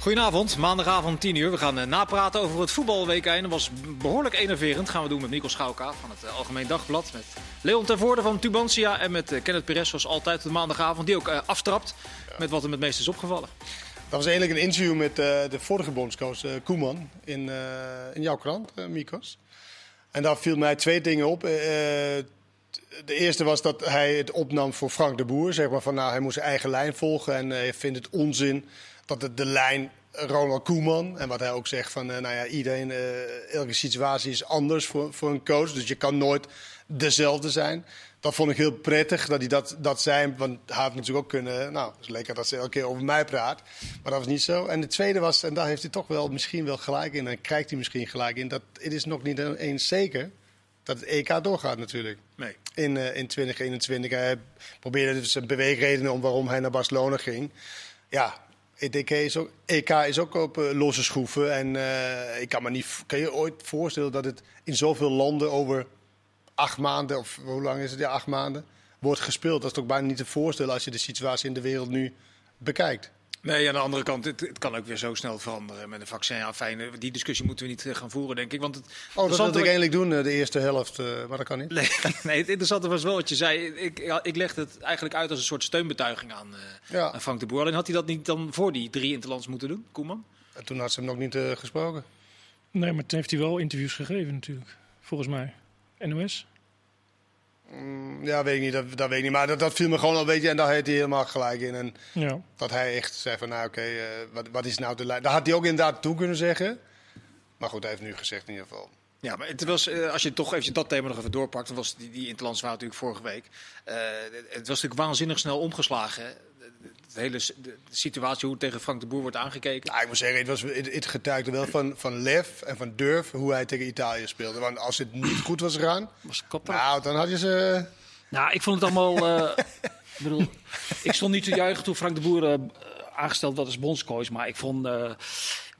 Goedenavond, maandagavond 10 uur. We gaan uh, napraten over het voetbalweek Dat was behoorlijk enerverend. gaan we doen met Nico Schouwka van het uh, Algemeen Dagblad. Met Leon Tervoorde van Tubantia en met uh, Kenneth Perez zoals altijd de maandagavond. Die ook aftrapt met wat hem het meest is opgevallen. Dat was eigenlijk een interview met de vorige bondscoach Koeman in, in jouw krant, Mikos. En daar viel mij twee dingen op. de eerste was dat hij het opnam voor Frank de Boer. Zeg maar van nou, hij moest zijn eigen lijn volgen en hij vindt het onzin dat het de lijn Ronald Koeman. En wat hij ook zegt van, uh, nou ja, iedereen, uh, elke situatie is anders voor, voor een coach. Dus je kan nooit dezelfde zijn. Dat vond ik heel prettig dat hij dat, dat zei. Want hij had natuurlijk ook kunnen, nou, het is lekker dat ze elke keer over mij praat. Maar dat was niet zo. En het tweede was, en daar heeft hij toch wel misschien wel gelijk in. En krijgt hij misschien gelijk in, dat het is nog niet eens zeker dat het EK doorgaat natuurlijk. Nee. In, uh, in 2021. Hij probeerde dus een beweegredenen om waarom hij naar Barcelona ging. Ja, EK is ook, EK is ook op uh, losse schroeven. En uh, ik kan me niet. Kan je ooit voorstellen dat het in zoveel landen over acht maanden, of hoe lang is het? Ja, acht maanden, wordt gespeeld? Dat is toch bijna niet te voorstellen als je de situatie in de wereld nu bekijkt. Nee, aan de andere kant, het, het, kan ook weer zo snel veranderen met een vaccin. Ja, fijn, die discussie moeten we niet eh, gaan voeren, denk ik. Want het, oh, dat wilde ik eigenlijk doen, de eerste helft, maar dat kan niet. Nee, nee, het interessante was wel wat je zei. Ik, ja, ik legde het eigenlijk uit als een soort steunbetuiging aan, uh, ja. aan Frank de Boer. En had hij dat niet dan voor die drie interlands moeten doen, Koeman? En toen had ze hem nog niet uh, gesproken. Nee, maar toen heeft hij wel interviews gegeven natuurlijk, volgens mij. NOS? Mm, ja, weet ik niet. Dat, dat weet ik niet. Maar dat, dat viel me gewoon al een beetje. En daar heeft hij helemaal gelijk in. En ja. dat hij echt zei van, nou oké, okay, uh, wat, wat is nou de lijn? Daar had hij ook inderdaad toe kunnen zeggen. Maar goed, hij heeft nu gezegd in ieder geval. Ja, maar het was, uh, als je toch even dat thema nog even doorpakt, dan was die, die Interlands natuurlijk vorige week. Uh, het was natuurlijk waanzinnig snel omgeslagen de hele de situatie hoe tegen Frank de Boer wordt aangekeken? Nou, ik moet zeggen, het, was, het, het getuigde wel van, van lef en van durf hoe hij tegen Italië speelde. Want als het niet goed was gegaan, was nou, dan had je ze... Nou, ik vond het allemaal... Uh, ik, bedoel, ik stond niet te juichen toen Frank de Boer uh, aangesteld werd als bondscoach. Maar ik vond... Uh,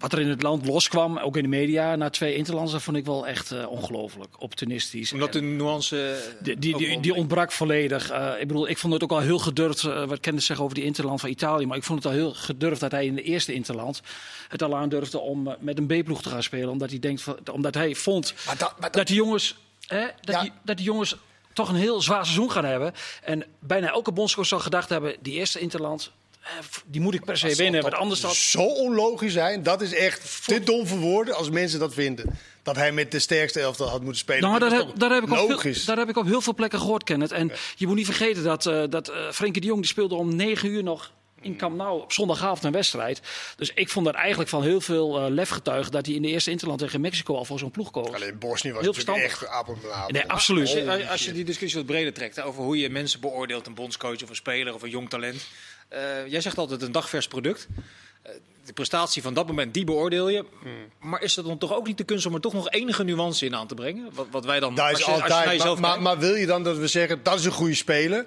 wat er in het land loskwam, ook in de media, na twee interlands, dat vond ik wel echt uh, ongelooflijk. Optimistisch. Omdat de nuance. Die, die, die, die ontbrak volledig. Uh, ik bedoel, ik vond het ook al heel gedurfd. Uh, wat kende zeggen over die interland van Italië. Maar ik vond het al heel gedurfd dat hij in de eerste interland het al aandurfde om met een B-ploeg te gaan spelen. Omdat hij, denkt, omdat hij vond maar dat, maar dat, dat, die jongens. Hè, dat, ja. die, dat die jongens toch een heel zwaar seizoen gaan hebben. En bijna elke bondscoach zal gedacht hebben: die eerste interland die moet ik per se winnen. Want anders dat... Zo onlogisch zijn, dat is echt te dom voor woorden als mensen dat vinden. Dat hij met de sterkste elftal had moeten spelen. Nou, daar, heb, daar, heb ik op veel, daar heb ik op heel veel plekken gehoord, Kenneth. En je moet niet vergeten dat, uh, dat uh, Frenkie de Jong die speelde om 9 uur nog in Camp Nou op zondagavond een wedstrijd. Dus ik vond dat eigenlijk van heel veel uh, lef getuigd dat hij in de eerste interland tegen Mexico al voor zo'n ploeg koos. Alleen Bosnië was heel natuurlijk echt. Nee, absoluut. Als je, als je, die discussie wat breder trekt over hoe je mensen beoordeelt, een bondscoach of een speler of een jong talent. Uh, jij zegt altijd een dagvers product. Uh, de prestatie van dat moment, die beoordeel je. Hmm. Maar is dat dan toch ook niet de kunst om er toch nog enige nuance in aan te brengen? Wat, wat wij dan. Dat is altijd. maar, maar, maar, wil je dan dat we zeggen dat is een goede speler?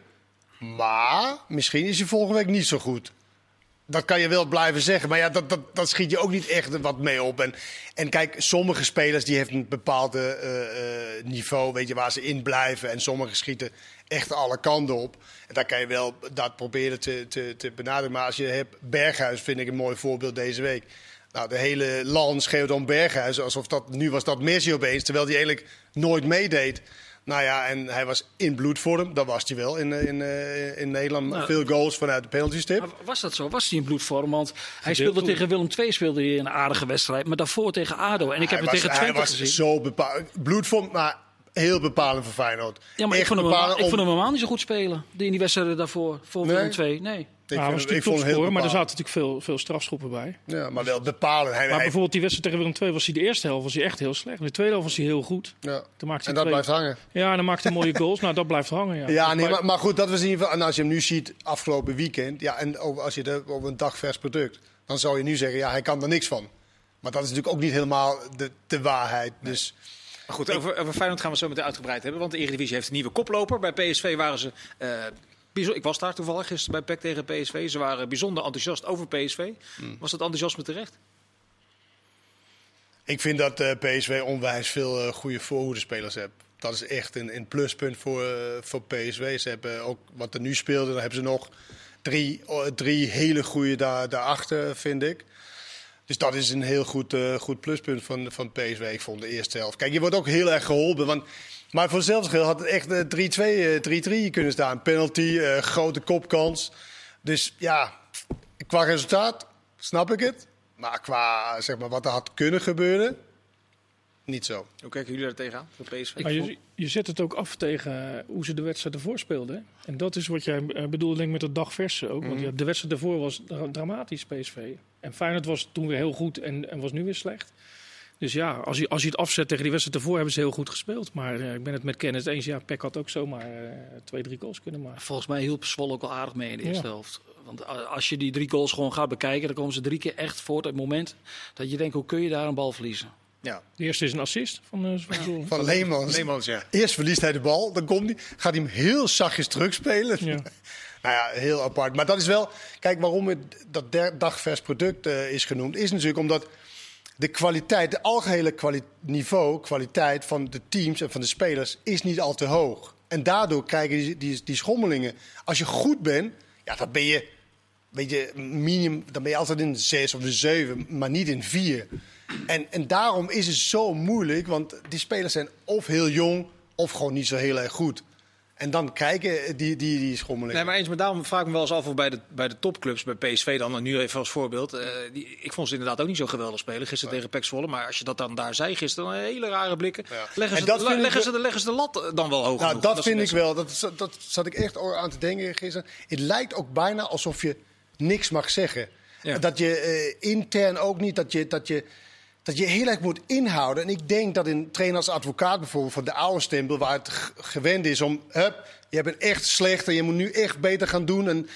Maar misschien is hij volgende week niet zo goed. Dat kan je wel blijven zeggen. Maar ja, dat, dat, dat schiet je ook niet echt wat mee op. En, en kijk, sommige spelers die hebben een bepaald uh, niveau, weet je, waar ze in blijven. En sommige schieten echt alle kanten op. En daar kan je wel dat proberen te, te, te benaderen. Maar als je hebt Berghuis, vind ik een mooi voorbeeld deze week. Nou, de hele land schreeuwt om Berghuis alsof dat nu was dat Messi opeens, terwijl hij eigenlijk nooit meedeed. Nou ja, en hij was in bloedvorm. Dat was hij wel in, in, in Nederland. Nou, Veel goals vanuit de penaltystip. Was dat zo? Was hij in bloedvorm? Want hij speelde tegen Willem II speelde hij een aardige wedstrijd. Maar daarvoor tegen ADO. En ik heb het tegen Twente hij was gezien. zo bepaald. Bloedvorm, maar heel bepalend voor Feyenoord. Ja, maar ik vond, hem, om... ik vond hem helemaal niet zo goed spelen. Die in die wedstrijden daarvoor. Voor Willem II. Nee. nee. Ik ja, was ik vond heel maar er zaten natuurlijk veel, veel strafschoppen bij. Ja, maar wel bepalen. Hij, maar bijvoorbeeld die wedstrijd tegen Willem II was hij de eerste helft was hij echt heel slecht. De tweede helft was hij heel goed. Ja. Dan maakte en dat blijft hangen. Ja, en dan maakte hij mooie goals. nou, dat blijft hangen. Ja, ja nee, maar, maar, goed, dat was in ieder geval. En als je hem nu ziet afgelopen weekend. Ja, en als je het op een dag vers product. Dan zou je nu zeggen, ja, hij kan er niks van. Maar dat is natuurlijk ook niet helemaal de, de waarheid. Nee. Dus. Maar goed, over, over Feyenoord gaan we zo meteen uitgebreid hebben. Want de Eredivisie heeft een nieuwe koploper. Bij PSV waren ze... Uh, ik was daar toevallig gisteren bij PEC tegen PSV. Ze waren bijzonder enthousiast over PSV. Hmm. Was dat enthousiasme terecht? Ik vind dat uh, PSV onwijs veel uh, goede voorhoedespelers heeft. Dat is echt een, een pluspunt voor, uh, voor PSV. Ze hebben ook wat er nu speelde, dan hebben ze nog drie, drie hele goede daar, daarachter, vind ik. Dus dat is een heel goed, eh, goed pluspunt van, van PSV, ik vond de eerste helft. Kijk, je wordt ook heel erg geholpen. Want, maar voor zelfs had het echt eh, 3-2, eh, 3-3 kunnen staan. Penalty, eh, grote kopkans. Dus ja, qua resultaat snap ik het. Maar qua zeg maar, wat er had kunnen gebeuren, niet zo. Hoe kijken jullie daar tegenaan voor PSV? Maar je, je zet het ook af tegen hoe ze de wedstrijd ervoor speelden. hè? En dat is wat jij eh, bedoelde denk ik, met het dagverse ook. Want ja, de wedstrijd ervoor was dra- dramatisch, PSV. En Feyenoord was toen weer heel goed en, en was nu weer slecht. Dus ja, als je, als je het afzet tegen die wedstrijd ervoor, hebben ze heel goed gespeeld. Maar eh, ik ben het met Kenneth eens. Ja, Peck had ook zomaar eh, twee, drie goals kunnen maken. Volgens mij hielp Zwolle ook wel aardig mee in de Ja. eerste helft. Want als je die drie goals gewoon gaat bekijken, dan komen ze drie keer echt voort uit het moment dat je denkt, hoe kun je daar een bal verliezen? Ja, De eerste is een assist van, eh van. Van Leemans. Leemans, ja. Eerst verliest hij de bal, dan komt hij, gaat hij hem heel zachtjes terugspelen. Ja. Nou ja, heel apart. Maar dat is wel, kijk waarom het dat der- dagvers product eh, is genoemd, is natuurlijk omdat de kwaliteit, de algehele kwali niveau, kwaliteit van de teams en van de spelers is niet al te hoog. En daardoor krijgen die, die, die schommelingen. Als je goed bent, ja, dan ben je, weet je, minimum, dan ben je altijd in de zes of de zeven, maar niet in vier. En, en daarom is het zo moeilijk, want die spelers zijn of heel jong of gewoon niet zo heel erg goed. En dan krijgen die, die, die schommelingen. Nee, maar eens, maar daarom vraag ik me wel eens af of bij de, bij de topclubs, bij PSV dan, en nu even als voorbeeld. eh, die, ik vond ze inderdaad ook niet zo geweldig spelen gisteren tegen PEC Zwolle. Maar als je dat dan daar zei gisteren, dan hele rare blikken. Ja. Leggen, En ze, leggen, ze, de- leggen ze de lat dan wel hoog Nou, genoeg? dat vind ik wel. Dat, zat- dat zat ik echt aan te denken gisteren. Het lijkt ook bijna alsof je niks mag zeggen. Ja. Dat je eh, intern ook niet, dat je, dat, je, dat je heel erg moet inhouden. En ik denk dat een trainer als advocaat bijvoorbeeld van de oude stempel... waar het gewend is om, hup, je bent echt slecht en je moet nu echt beter gaan doen. En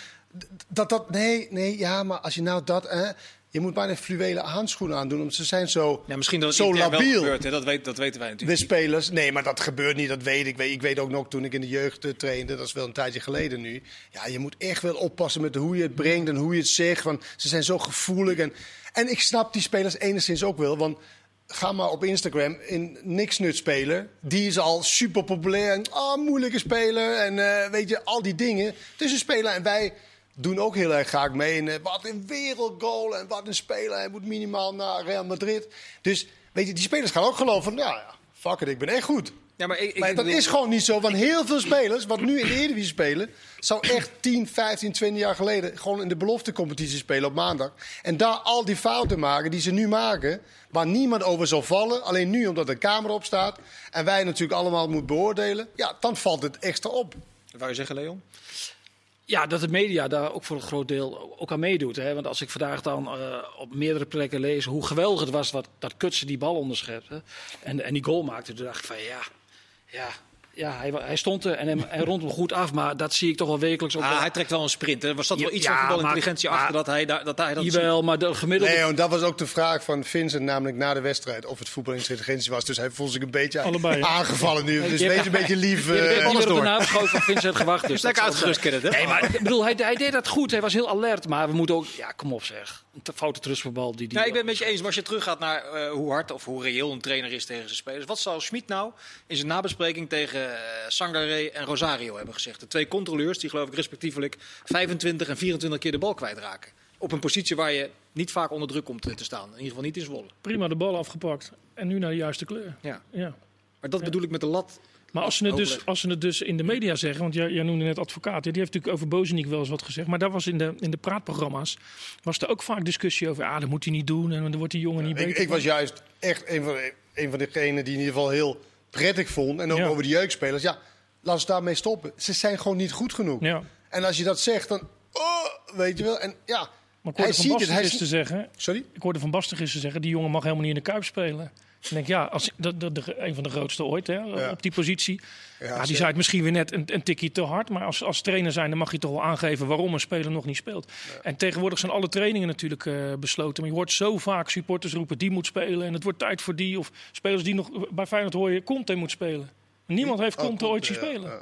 dat dat, nee, nee, ja, maar als je nou dat... hè, je moet bijna fluwelen handschoenen aandoen, omdat ze zijn zo, Ja, misschien dat het zo labiel. gebeurt, hè? Dat, weet, dat weten wij De natuurlijk. spelers, nee, maar dat gebeurt niet, dat weet ik. Ik weet- Ik weet ook nog toen ik in de jeugd eh, trainde, dat is wel een tijdje geleden nu. Ja, je moet echt wel oppassen met hoe je het brengt en hoe je het zegt. Want ze zijn zo gevoelig. En, en ik snap die spelers enigszins ook wel. Want ga maar op Instagram in niks nut spelen. Die is al super populair. En ah, moeilijke speler. En eh, weet je, al die dingen. Tussen spelen en wij doen ook heel erg graag mee. En, eh, wat een wereldgoal en wat een speler. Hij moet minimaal naar Real Madrid. Dus weet je, die spelers gaan ook geloven van, ja, ja, fuck it, ik ben echt goed. Ja, maar ik, ik Maar dat bedoel- is gewoon niet zo, want heel veel spelers, wat nu in de Eredivisie spelen, zou echt 10, 15, 20 jaar geleden gewoon in de beloftecompetitie spelen op maandag. En daar al die fouten maken die ze nu maken, waar niemand over zal vallen, alleen nu omdat er camera op staat en wij natuurlijk allemaal moeten beoordelen, ja, dan valt het extra op. Wat wou je zeggen, Leon? Ja, dat de media daar ook voor een groot deel ook aan meedoet. Hè? Want als ik vandaag dan eh, op meerdere plekken lees hoe geweldig het was wat, dat Kutsen die bal onderschepte en, en die goal maakte, toen dacht ik van ja, ja, ja hij, hij stond er en hij, hij rond hem goed af, maar dat zie ik toch wel wekelijks ook. Ah, wel. hij trekt wel een sprint. Er zat wel Ja, iets ja, van voetbalintelligentie maar- achter dat hij, dat hij dat Jawel, maar de gemiddelde... Nee, want dat was ook de vraag van Vincent, namelijk na de wedstrijd, of het voetbalintelligentie was. Dus hij voelde zich een beetje Allebei. aangevallen nu. Dus wees een beetje lief. Je hebt eh, alles door. de van Vincent gewacht. Dus Lekker dat uitgerust, Kenneth, hè? Nee, maar ik bedoel, hij, hij deed dat goed. Hij was heel alert. Maar we moeten ook... Ja, kom op zeg. Foute trustverbal. Die, die Ja, ik ben het met je eens. Maar als je teruggaat naar eh, hoe hard of hoe reëel een trainer is tegen zijn spelers. Wat zou Schmid nou in zijn nabespreking tegen eh Sangaré en Rosario hebben gezegd? De twee controleurs die geloof ik respectievelijk 25 en 24 keer de bal kwijtraken. Op een positie waar je niet vaak onder druk komt te- te staan. In ieder geval niet in Zwolle. Prima de bal afgepakt. En nu naar de juiste kleur. Ja. Ja. Maar dat bedoel ik met de lat. Maar als ze, het dus, als ze het dus in de media zeggen, want jij, jij noemde net advocaat, die heeft natuurlijk over Bozeniek wel eens wat gezegd. Maar daar was in de, in de praatprogramma's was er ook vaak discussie over, ah, dat moet hij niet doen en dan wordt die jongen niet beter. Ik, was juist echt een van, een van degenen die in ieder geval heel prettig vond. En ook Ja. over de jeugdspelers. Ja, laten we daarmee stoppen. Ze zijn gewoon niet goed genoeg. Ja. En als je dat zegt, dan... Oh, weet je wel. En ja, Maar ik hij hoorde van ziet het. Hij is te zeggen, Sorry? ik hoorde van Basten is te zeggen, die jongen mag helemaal niet in de Kuip spelen. Ik denk, ja, als, de- een van de grootste ooit hè, Ja. op die positie. Ja, Ja, die zei het misschien weer net een, een tikje te hard. Maar als, als trainer zijn, dan mag je toch wel aangeven waarom een speler nog niet speelt. En tegenwoordig zijn alle trainingen natuurlijk eh, besloten. Maar je hoort zo vaak supporters roepen, die moet spelen. En het wordt tijd voor die. Of spelers die nog, bij Feyenoord hoor je, Conte moet spelen. Niemand heeft Oh, Conte ooit zien ja, spelen.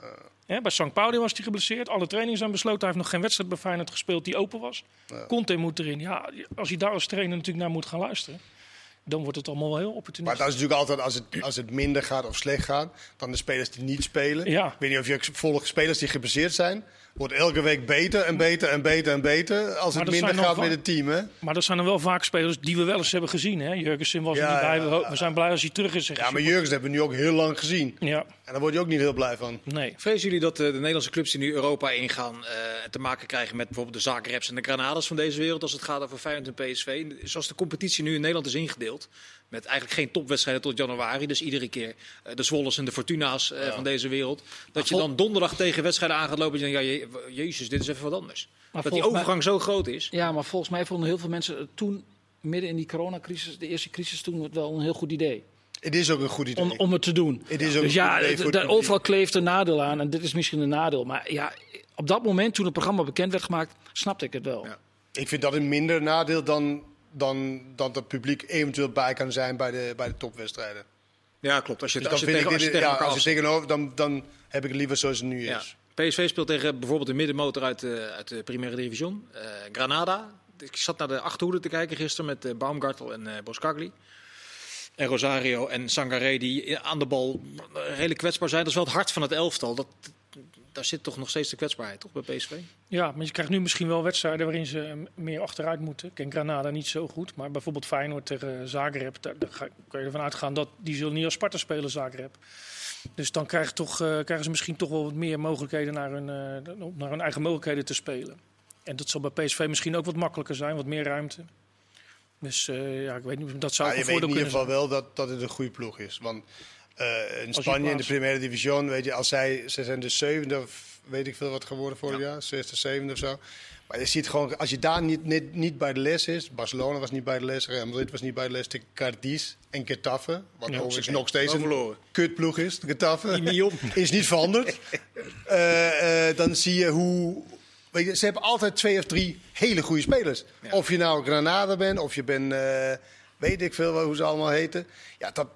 bij St. Pauli was hij geblesseerd. Alle trainingen zijn besloten. Hij heeft nog geen wedstrijd bij Feyenoord gespeeld die open was. Conte moet erin. Ja, als je daar als trainer natuurlijk naar moet gaan luisteren. Dan wordt het allemaal wel heel Maar opportunistisch. dat is natuurlijk altijd als het, als het minder gaat of slecht gaat, dan de spelers die niet spelen. Ja. Ik weet niet of je volgt spelers die gebaseerd zijn. Wordt elke week beter en beter en beter en beter als Maar het minder gaat met het team. Hè? Maar dat zijn dan wel vaak spelers die we wel eens hebben gezien. Hè? Jurgensen was er Ja, niet bij. We, zijn blij als hij terug is. Ja, maar Jurgens hebben we nu ook heel lang gezien. Ja, En daar word je ook niet heel blij van. nee. Vrezen jullie dat eh, de Nederlandse clubs die nu Europa ingaan eh, te maken krijgen met bijvoorbeeld de Zagrebs en de Granadas van deze wereld als het gaat over Feyenoord en PSV? Zoals de competitie nu in Nederland is ingedeeld, met eigenlijk geen topwedstrijden tot januari, dus iedere keer eh, de Zwollers en de Fortuna's eh, van deze wereld, dat je vol- dan donderdag tegen wedstrijden aan gaat lopen en je denkt, ja, je- jezus, dit is even wat anders. Maar dat die mij- overgang zo groot is. Ja, maar volgens mij vonden heel veel mensen het toen, midden in die coronacrisis, de eerste crisis, toen het wel een heel goed idee. Het is ook een goed idee. Om, om het te doen. Het is ook dus een ja, daar- publiek. overal kleeft een nadeel aan. En dit is misschien een nadeel. Maar ja, op dat moment, toen het programma bekend werd gemaakt, snapte ik het wel. Ja. Ik vind dat een minder nadeel dan, dan dat het publiek eventueel bij kan zijn bij de, bij de topwedstrijden. Ja, klopt. Als je, Dus als dan je vind tegen, ik als je dit- tegen ja, elkaar als je afzet. tegenover, dan, dan heb ik het liever zoals het nu Ja. is. PSV speelt tegen bijvoorbeeld de middenmotor uit de, uit de Primera Division. Eh, Granada. Ik zat naar de achterhoede te kijken gisteren met eh, Baumgartel en eh Boskagli. En Rosario en Sangaré die aan de bal redelijk kwetsbaar zijn. Dat is wel het hart van het elftal. Dat, daar zit toch nog steeds de kwetsbaarheid toch, bij PSV? Ja, maar je krijgt nu misschien wel wedstrijden waarin ze eh, meer achteruit moeten. Ik ken Granada niet zo goed, maar bijvoorbeeld Feyenoord tegen Zagreb, daar, kan je ervan uitgaan dat die zullen niet als Sparta spelen, Zagreb. Dus dan krijgen, toch, eh, krijgen ze misschien toch wel wat meer mogelijkheden naar hun, eh, naar hun eigen mogelijkheden te spelen. En dat zal bij PSV misschien ook wat makkelijker zijn, wat meer ruimte. Dus eh, ja, ik weet niet, dat zou Ja, je weet in ieder geval zijn. wel dat, dat het een goede ploeg is. Want eh, in je Spanje in de Primera Division, weet je, als zij, ze zijn de zevende of weet ik veel wat geworden vorig jaar, zesde, zevende of zo. Maar je ziet gewoon, als je daar niet, niet, niet bij de les is, Barcelona was niet bij de les, Real Madrid was niet bij de les, tegen Cadiz en Getafe, wat Ja, overigens nog steeds een kutploeg is, Getafe, is niet veranderd. Eh, eh, dan zie je hoe. Weet je, ze hebben altijd twee of drie hele goede spelers. Ja. Of je nou Granada bent, of je bent. weet ik veel hoe ze allemaal heten. Ja, dat,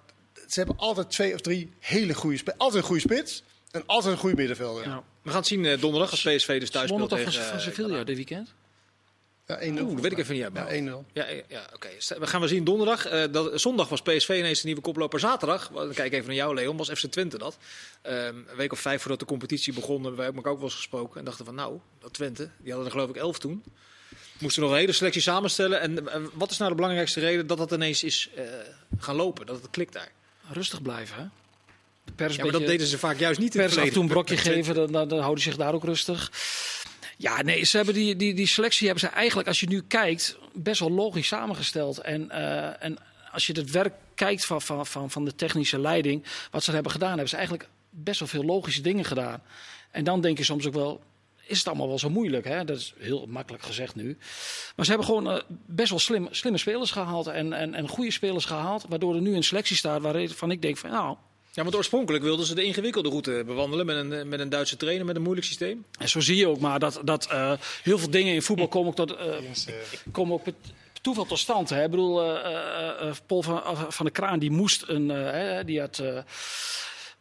ze hebben altijd twee of drie hele goede spelers. Altijd een goede spits en altijd een goede middenvelder. Ja, Ja. We gaan het zien eh, donderdag als PSV dus thuis speelt tegen... van, van eh, Sevilla dit weekend? 1-0. Oeh, dat weet ik even niet uit. Ja, mijn 1-0. hoofd. Ja, ja, ja oké. We gaan we zien donderdag. Eh, dat, zondag was PSV ineens de nieuwe koploper. Zaterdag, dan kijk ik even naar jou Leon, was FC Twente dat. Ehm, een week of vijf voordat de competitie begon, hebben wij ook wel eens gesproken. En dachten van nou, dat Twente, die hadden er geloof ik elf toen. Moesten nog een hele selectie samenstellen. En wat is nou de belangrijkste reden dat dat ineens is eh, gaan lopen? Dat het klikt daar. Rustig blijven, hè? De pers Ja, maar dat deden ze vaak juist niet pers af en toe een brokje geven, dan, dan, dan houden ze zich daar ook rustig. Ja, nee, ze hebben die, die, die selectie hebben ze eigenlijk, als je nu kijkt, best wel logisch samengesteld. En, eh, en als je het werk kijkt van, van, van, van de technische leiding, wat ze hebben gedaan, hebben ze eigenlijk best wel veel logische dingen gedaan. En dan denk je soms ook wel, is het allemaal wel zo moeilijk? Hè? Dat is heel makkelijk gezegd nu. Maar ze hebben gewoon eh, best wel slim, slimme spelers gehaald en, en, en goede spelers gehaald. Waardoor er nu een selectie staat waarvan ik denk van, nou, Ja, want oorspronkelijk wilden ze de ingewikkelde route bewandelen met een, met een Duitse trainer met een moeilijk systeem. En zo zie je ook maar dat, dat eh, heel veel dingen in voetbal komen ook, tot, eh, komen ook met toeval tot stand. Hè? Ik bedoel, eh, eh, eh, Paul van, van der Kraan die moest een, hè, die had, eh,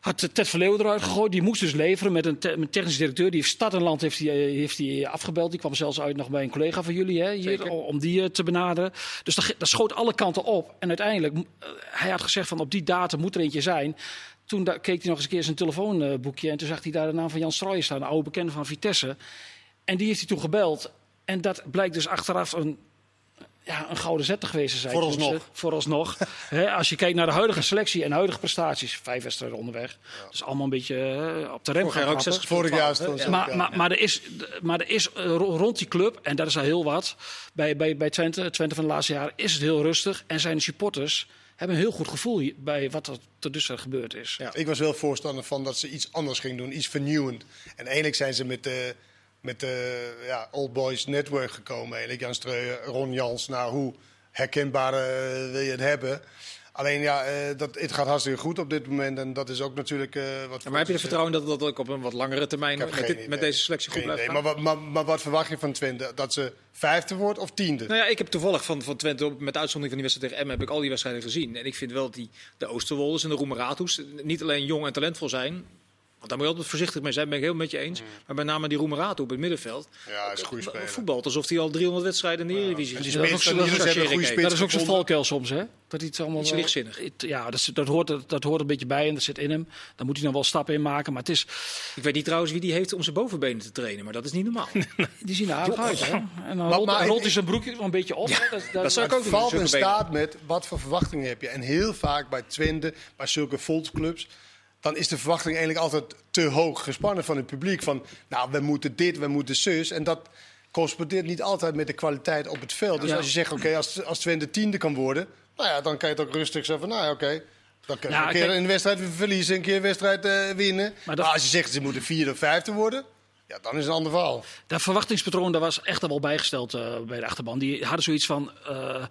had Ted Verleeuwen eruit gegooid. Die moest dus leveren met een, te- met een technisch directeur. Die heeft Stad en Land heeft hij, eh, heeft hij afgebeld. Die kwam zelfs uit nog bij een collega van jullie hè, hier, Zeker. om die eh, te benaderen. Dus dat, schoot alle kanten op. En uiteindelijk, eh, hij had gezegd van op die datum moet er eentje zijn. Toen keek hij nog eens een keer zijn telefoonboekje. En toen zag hij daar de naam van Jan Strooijen staan, een oude bekende van Vitesse. En die heeft hij toen gebeld. En dat blijkt dus achteraf een, ja, een gouden zet te geweest te zijn. Vooralsnog. Vooralsnog. Hè, als je kijkt naar de huidige selectie en huidige prestaties. Vijf wedstrijden onderweg. Dus allemaal een beetje eh, op de rem Vorig gaan jaar ook. 60 Vorig jaar 12, stond hè? ze- Ja. Maar, maar, maar er is, maar er is eh, ro- rond die club, en dat is al heel wat, bij, bij, bij Twente, Twente van de laatste jaren, is het heel rustig. En zijn de supporters hebben een heel goed gevoel hier- bij wat er tot dusver gebeurd is. Ja. Ik was wel voorstander van dat ze iets anders gingen doen, iets vernieuwend. En eindelijk zijn ze met de, met de ja, Old Boys Network gekomen. Eigenlijk Jan Streuer, Ron Jans. Nou, hoe herkenbaar eh, wil je het hebben? Alleen ja, eh, dat, het gaat hartstikke goed op dit moment. En dat is ook natuurlijk eh, wat... Ja, maar heb je er vertrouwen dat dat ook op een wat langere termijn met, dit, met deze selectie goed blijft? Maar, wat- maar, maar wat verwacht je van Twente? Dat ze vijfde wordt of tiende? Nou ja, ik heb toevallig van, van Twente, op- met uitzondering van die wedstrijd tegen Emmen, heb ik al die wedstrijden gezien. En ik vind wel dat die, de Oosterwolders en de Roemeratus niet alleen jong en talentvol zijn, Want daar moet je altijd voorzichtig mee zijn, ben ik heel met je eens. Maar met name die Roemerato op het middenveld. Ja, is een goede speler. Voetbalt alsof hij al 300 wedstrijden in de Eredivisie En die dat dan dat is ook zijn gevonden. valkuil soms, hè? Dat hij het allemaal Iets lichtzinnig. Ja, dat, is- dat, hoort, dat hoort een beetje bij en dat zit in hem. Daar moet hij nog wel stappen in maken. Maar het is, Ik weet niet trouwens wie die heeft om zijn bovenbenen te trainen, maar dat is niet normaal. die zien er aardig uit, hè? En dan Maar- rolt, maar dan ik- rolt hij zijn broekje nog een beetje op. hè? Dat, dat zou ik ook valt in staat met wat voor verwachtingen heb je. En heel vaak bij Twente, bij zulke volksclubs, dan is de verwachting eigenlijk altijd te hoog gespannen van het publiek. Van, nou, we moeten dit, we moeten zus. En dat correspondeert niet altijd met de kwaliteit op het veld. Dus Ja. als je zegt, oké, als, als Twente tiende kan worden, nou ja, dan kan je het ook rustig zeggen van, nou ja, oké. Dan kun je Ja, een keer kijk- een wedstrijd verliezen, een keer een wedstrijd eh, winnen. Maar, dat- als je zegt, ze moeten vierde of vijfde worden, ja, dan is het een ander verhaal. Dat verwachtingspatroon daar was echt al wel bijgesteld eh, bij de achterban. Die hadden zoiets van. eh,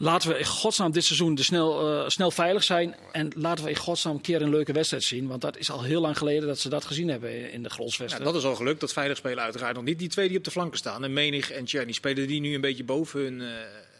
laten we in godsnaam dit seizoen de snel, eh, snel veilig zijn. En laten we in godsnaam een keer een leuke wedstrijd zien. Want dat is al heel lang geleden dat ze dat gezien hebben in- de Ja, Grolsvesten. dat is al gelukt, dat veilig spelen uiteraard nog niet. Die twee die op de flanken staan, en Menig en Tjerni, spelen die nu een beetje boven hun eh,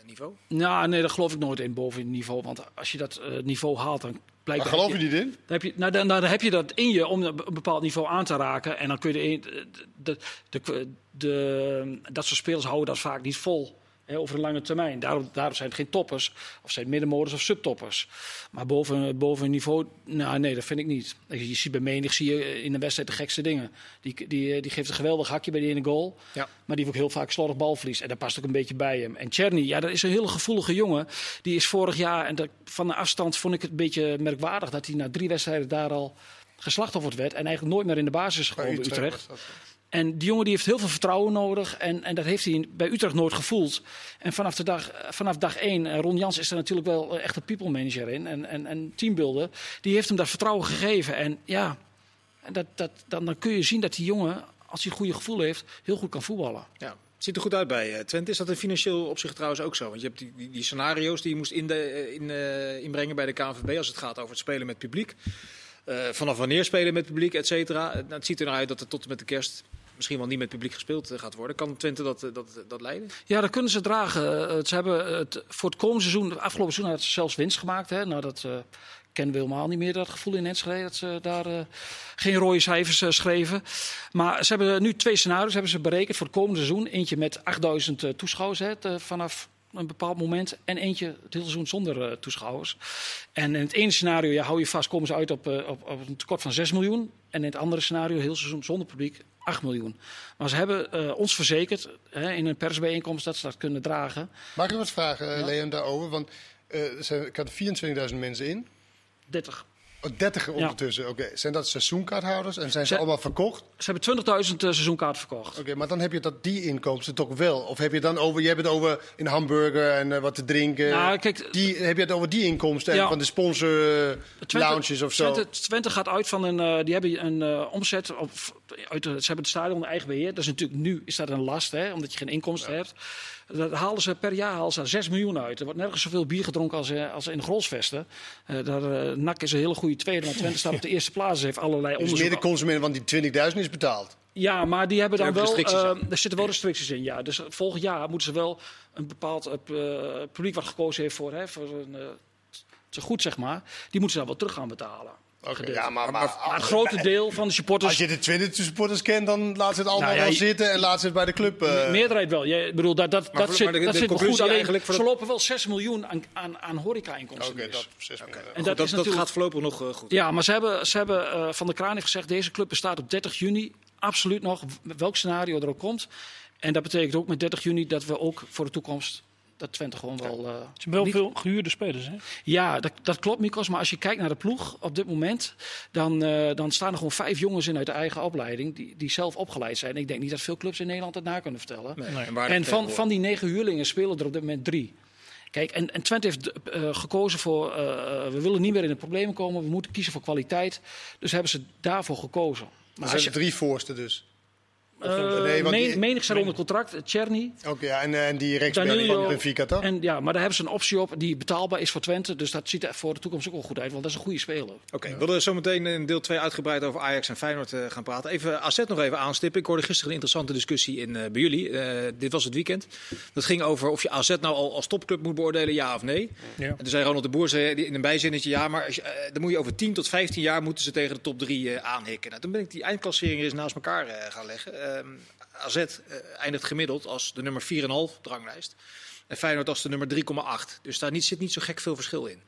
niveau? Nou, nee, daar geloof ik nooit in boven het niveau. Want als je dat eh, niveau haalt, dan blijkt Daar geloof je niet in? Dan heb je, nou, dan, dan heb je dat in je om een bepaald niveau aan te raken. En dan kun je de, de, de, de- dat soort spelers houden dat vaak niet vol. Over een lange termijn. Daarom, daarom zijn het geen toppers. Of zijn het middenmoders of subtoppers. Maar boven, boven een niveau, nou, nee, dat vind ik niet. Je ziet bij menig zie je in de wedstrijd de gekste dingen. Die, die, die geeft een geweldig hakje bij die ene goal. Ja. Maar die heeft ook heel vaak slordig balverlies. En dat past ook een beetje bij hem. En Czerny, ja, dat is een hele gevoelige jongen. Die is vorig jaar, en dat, van de afstand vond ik het een beetje merkwaardig... dat hij na drie wedstrijden daar al geslachtofferd werd... en eigenlijk nooit meer in de basis is gekomen bij Utrecht. dat. En die jongen die heeft heel veel vertrouwen nodig. En, en dat heeft hij bij Utrecht nooit gevoeld. En vanaf, de dag, vanaf dag één, eh, Ron Jans is er natuurlijk wel eh, echt een people manager in. En, en, en teambuilder. Die heeft hem dat vertrouwen gegeven. En ja, dat, dat, dan, dan kun je zien dat die jongen, als hij een goede gevoel heeft, heel goed kan voetballen. Ja. Het ziet er goed uit bij eh, Twente. Is dat in financieel opzicht trouwens ook zo? Want je hebt die, die, scenario's die je moest in de, eh, in, eh, inbrengen bij de KNVB als het gaat over het spelen met publiek. Eh, vanaf wanneer spelen met publiek, et cetera. Eh, nou, het ziet er nou uit dat er tot en met de kerst misschien wel niet met publiek gespeeld eh, gaat worden. Kan Twente dat, eh, dat, dat leiden? Ja, dat kunnen ze dragen. Eh, Ze hebben het, voor het komende seizoen, het afgelopen seizoen, hadden ze zelfs winst gemaakt. Hè. Nou, dat kennen we helemaal niet meer, dat gevoel in Enschede. Dat ze daar geen rode cijfers schreven. Maar ze hebben nu twee scenario's hebben ze berekend voor het komende seizoen. Eentje met 8000 eh, toeschouwers hè, vanaf een bepaald moment. En eentje het hele seizoen zonder toeschouwers. En in het ene scenario, ja, hou je vast, komen ze uit op, op, op een tekort van 6 miljoen. En in het andere scenario, heel seizoen zonder publiek, 8 miljoen. Maar ze hebben eh, ons verzekerd hè, in een persbijeenkomst dat ze dat kunnen dragen. Mag ik wat vragen, eh, Ja. Leon, daarover? Want eh, er zijn- ik had er 24.000 mensen in. 30. Oh, 30 ondertussen, oké. Zijn dat seizoenkaarthouders en zijn ze Ze- allemaal verkocht? Ze hebben 20.000 eh, seizoenkaarten verkocht. Oké, maar dan heb je dat die inkomsten toch wel? Of heb je dan over, je hebt het over een hamburger en eh, wat te drinken? Nou, kijk, die, heb je het over die inkomsten en van de sponsor eh, Twente- lounges of zo? Twente, Twente gaat uit van een. eh, die hebben een eh, omzet. Op, uit, ze hebben het stadion eigen beheer. Dat is natuurlijk nu is dat een last, hè, omdat je geen inkomsten hebt. Dat halen ze per jaar halen ze 6 miljoen uit. Er wordt nergens zoveel bier gedronken als, eh, als in Grolsvesten. Eh daar, eh, NAC is een hele goede tweede, maar Twente staat op de eerste plaats. Ze heeft allerlei dus meer de consument, want die 20.000 is betaald. Ja, maar die hebben dan wel. eh, er zitten wel restricties in. Ja. Dus volgend jaar moeten ze wel een bepaald eh, publiek wat gekozen heeft voor, hè, voor een, eh, te goed, zeg maar. Die moeten ze dan wel terug gaan betalen. Gedeeld. ja, maar, maar, Maar het grote deel van de supporters. als je de Twente supporters kent, dan laat ze het allemaal Nou ja, wel je- zitten en laat ze het bij de club. eh, De meerderheid wel. Je, ik bedoel, dat, dat, Maar dat zit, maar de- dat de zit wel goed. Alleen, eigenlijk voor ze dat- lopen wel 6 miljoen aan, aan, aan horeca-inkomsten. Oké, dat. En Goed, dat, dat, is dat natuurlijk... gaat voorlopig nog eh, goed. Ja, maar ze hebben, ze hebben eh, van de Kraan heeft gezegd... deze club bestaat op 30 juni absoluut nog, welk scenario er ook komt. En dat betekent ook met 30 juni dat we ook voor de toekomst... dat Twente gewoon wel... eh, Er zijn wel niet- veel gehuurde spelers, hè? Ja, dat, dat klopt, Mikos. Maar als je kijkt naar de ploeg op dit moment... dan, eh, dan staan er gewoon vijf jongens in uit de eigen opleiding... die, die zelf opgeleid zijn. Ik denk niet dat veel clubs in Nederland het na kunnen vertellen. Nee. Nee. En, van, van die negen huurlingen spelen er op dit moment drie. Kijk, en, en Twente heeft eh, gekozen voor... eh, eh, we willen niet meer in de problemen komen. We moeten kiezen voor kwaliteit. Dus hebben ze daarvoor gekozen. Maar zijn als je, drie voorste dus. Eh, nee, want men- die- menig zijn onder contract. Cherny. Ook, ja, en, eh, en die rechtsback van. Benfica, toch? En, ja, maar daar hebben ze een optie op die betaalbaar is voor Twente. Dus dat ziet er voor de toekomst ook wel goed uit. Want dat is een goede speler. Oké, we willen zo meteen in deel 2 uitgebreid over Ajax en Feyenoord eh, gaan praten. Even AZ nog even aanstippen. Ik hoorde gisteren een interessante discussie in, eh, bij jullie. Eh, dit was het weekend. Dat ging over of je AZ nou al als topclub moet beoordelen, ja of nee. Ja. En toen zei Ronald de Boer zei in een bijzinnetje, ja, maar als je, eh, dan moet je over 10 tot 15 jaar moeten ze tegen de top 3 eh, aanhikken. Nou, toen ben ik die eindklassering eens naast elkaar eh, gaan leggen. Ehm, AZ eh, eindigt gemiddeld als de nummer 4,5 op de ranglijst. En Feyenoord als de nummer 3,8. Dus daar niet, zit niet zo gek veel verschil in.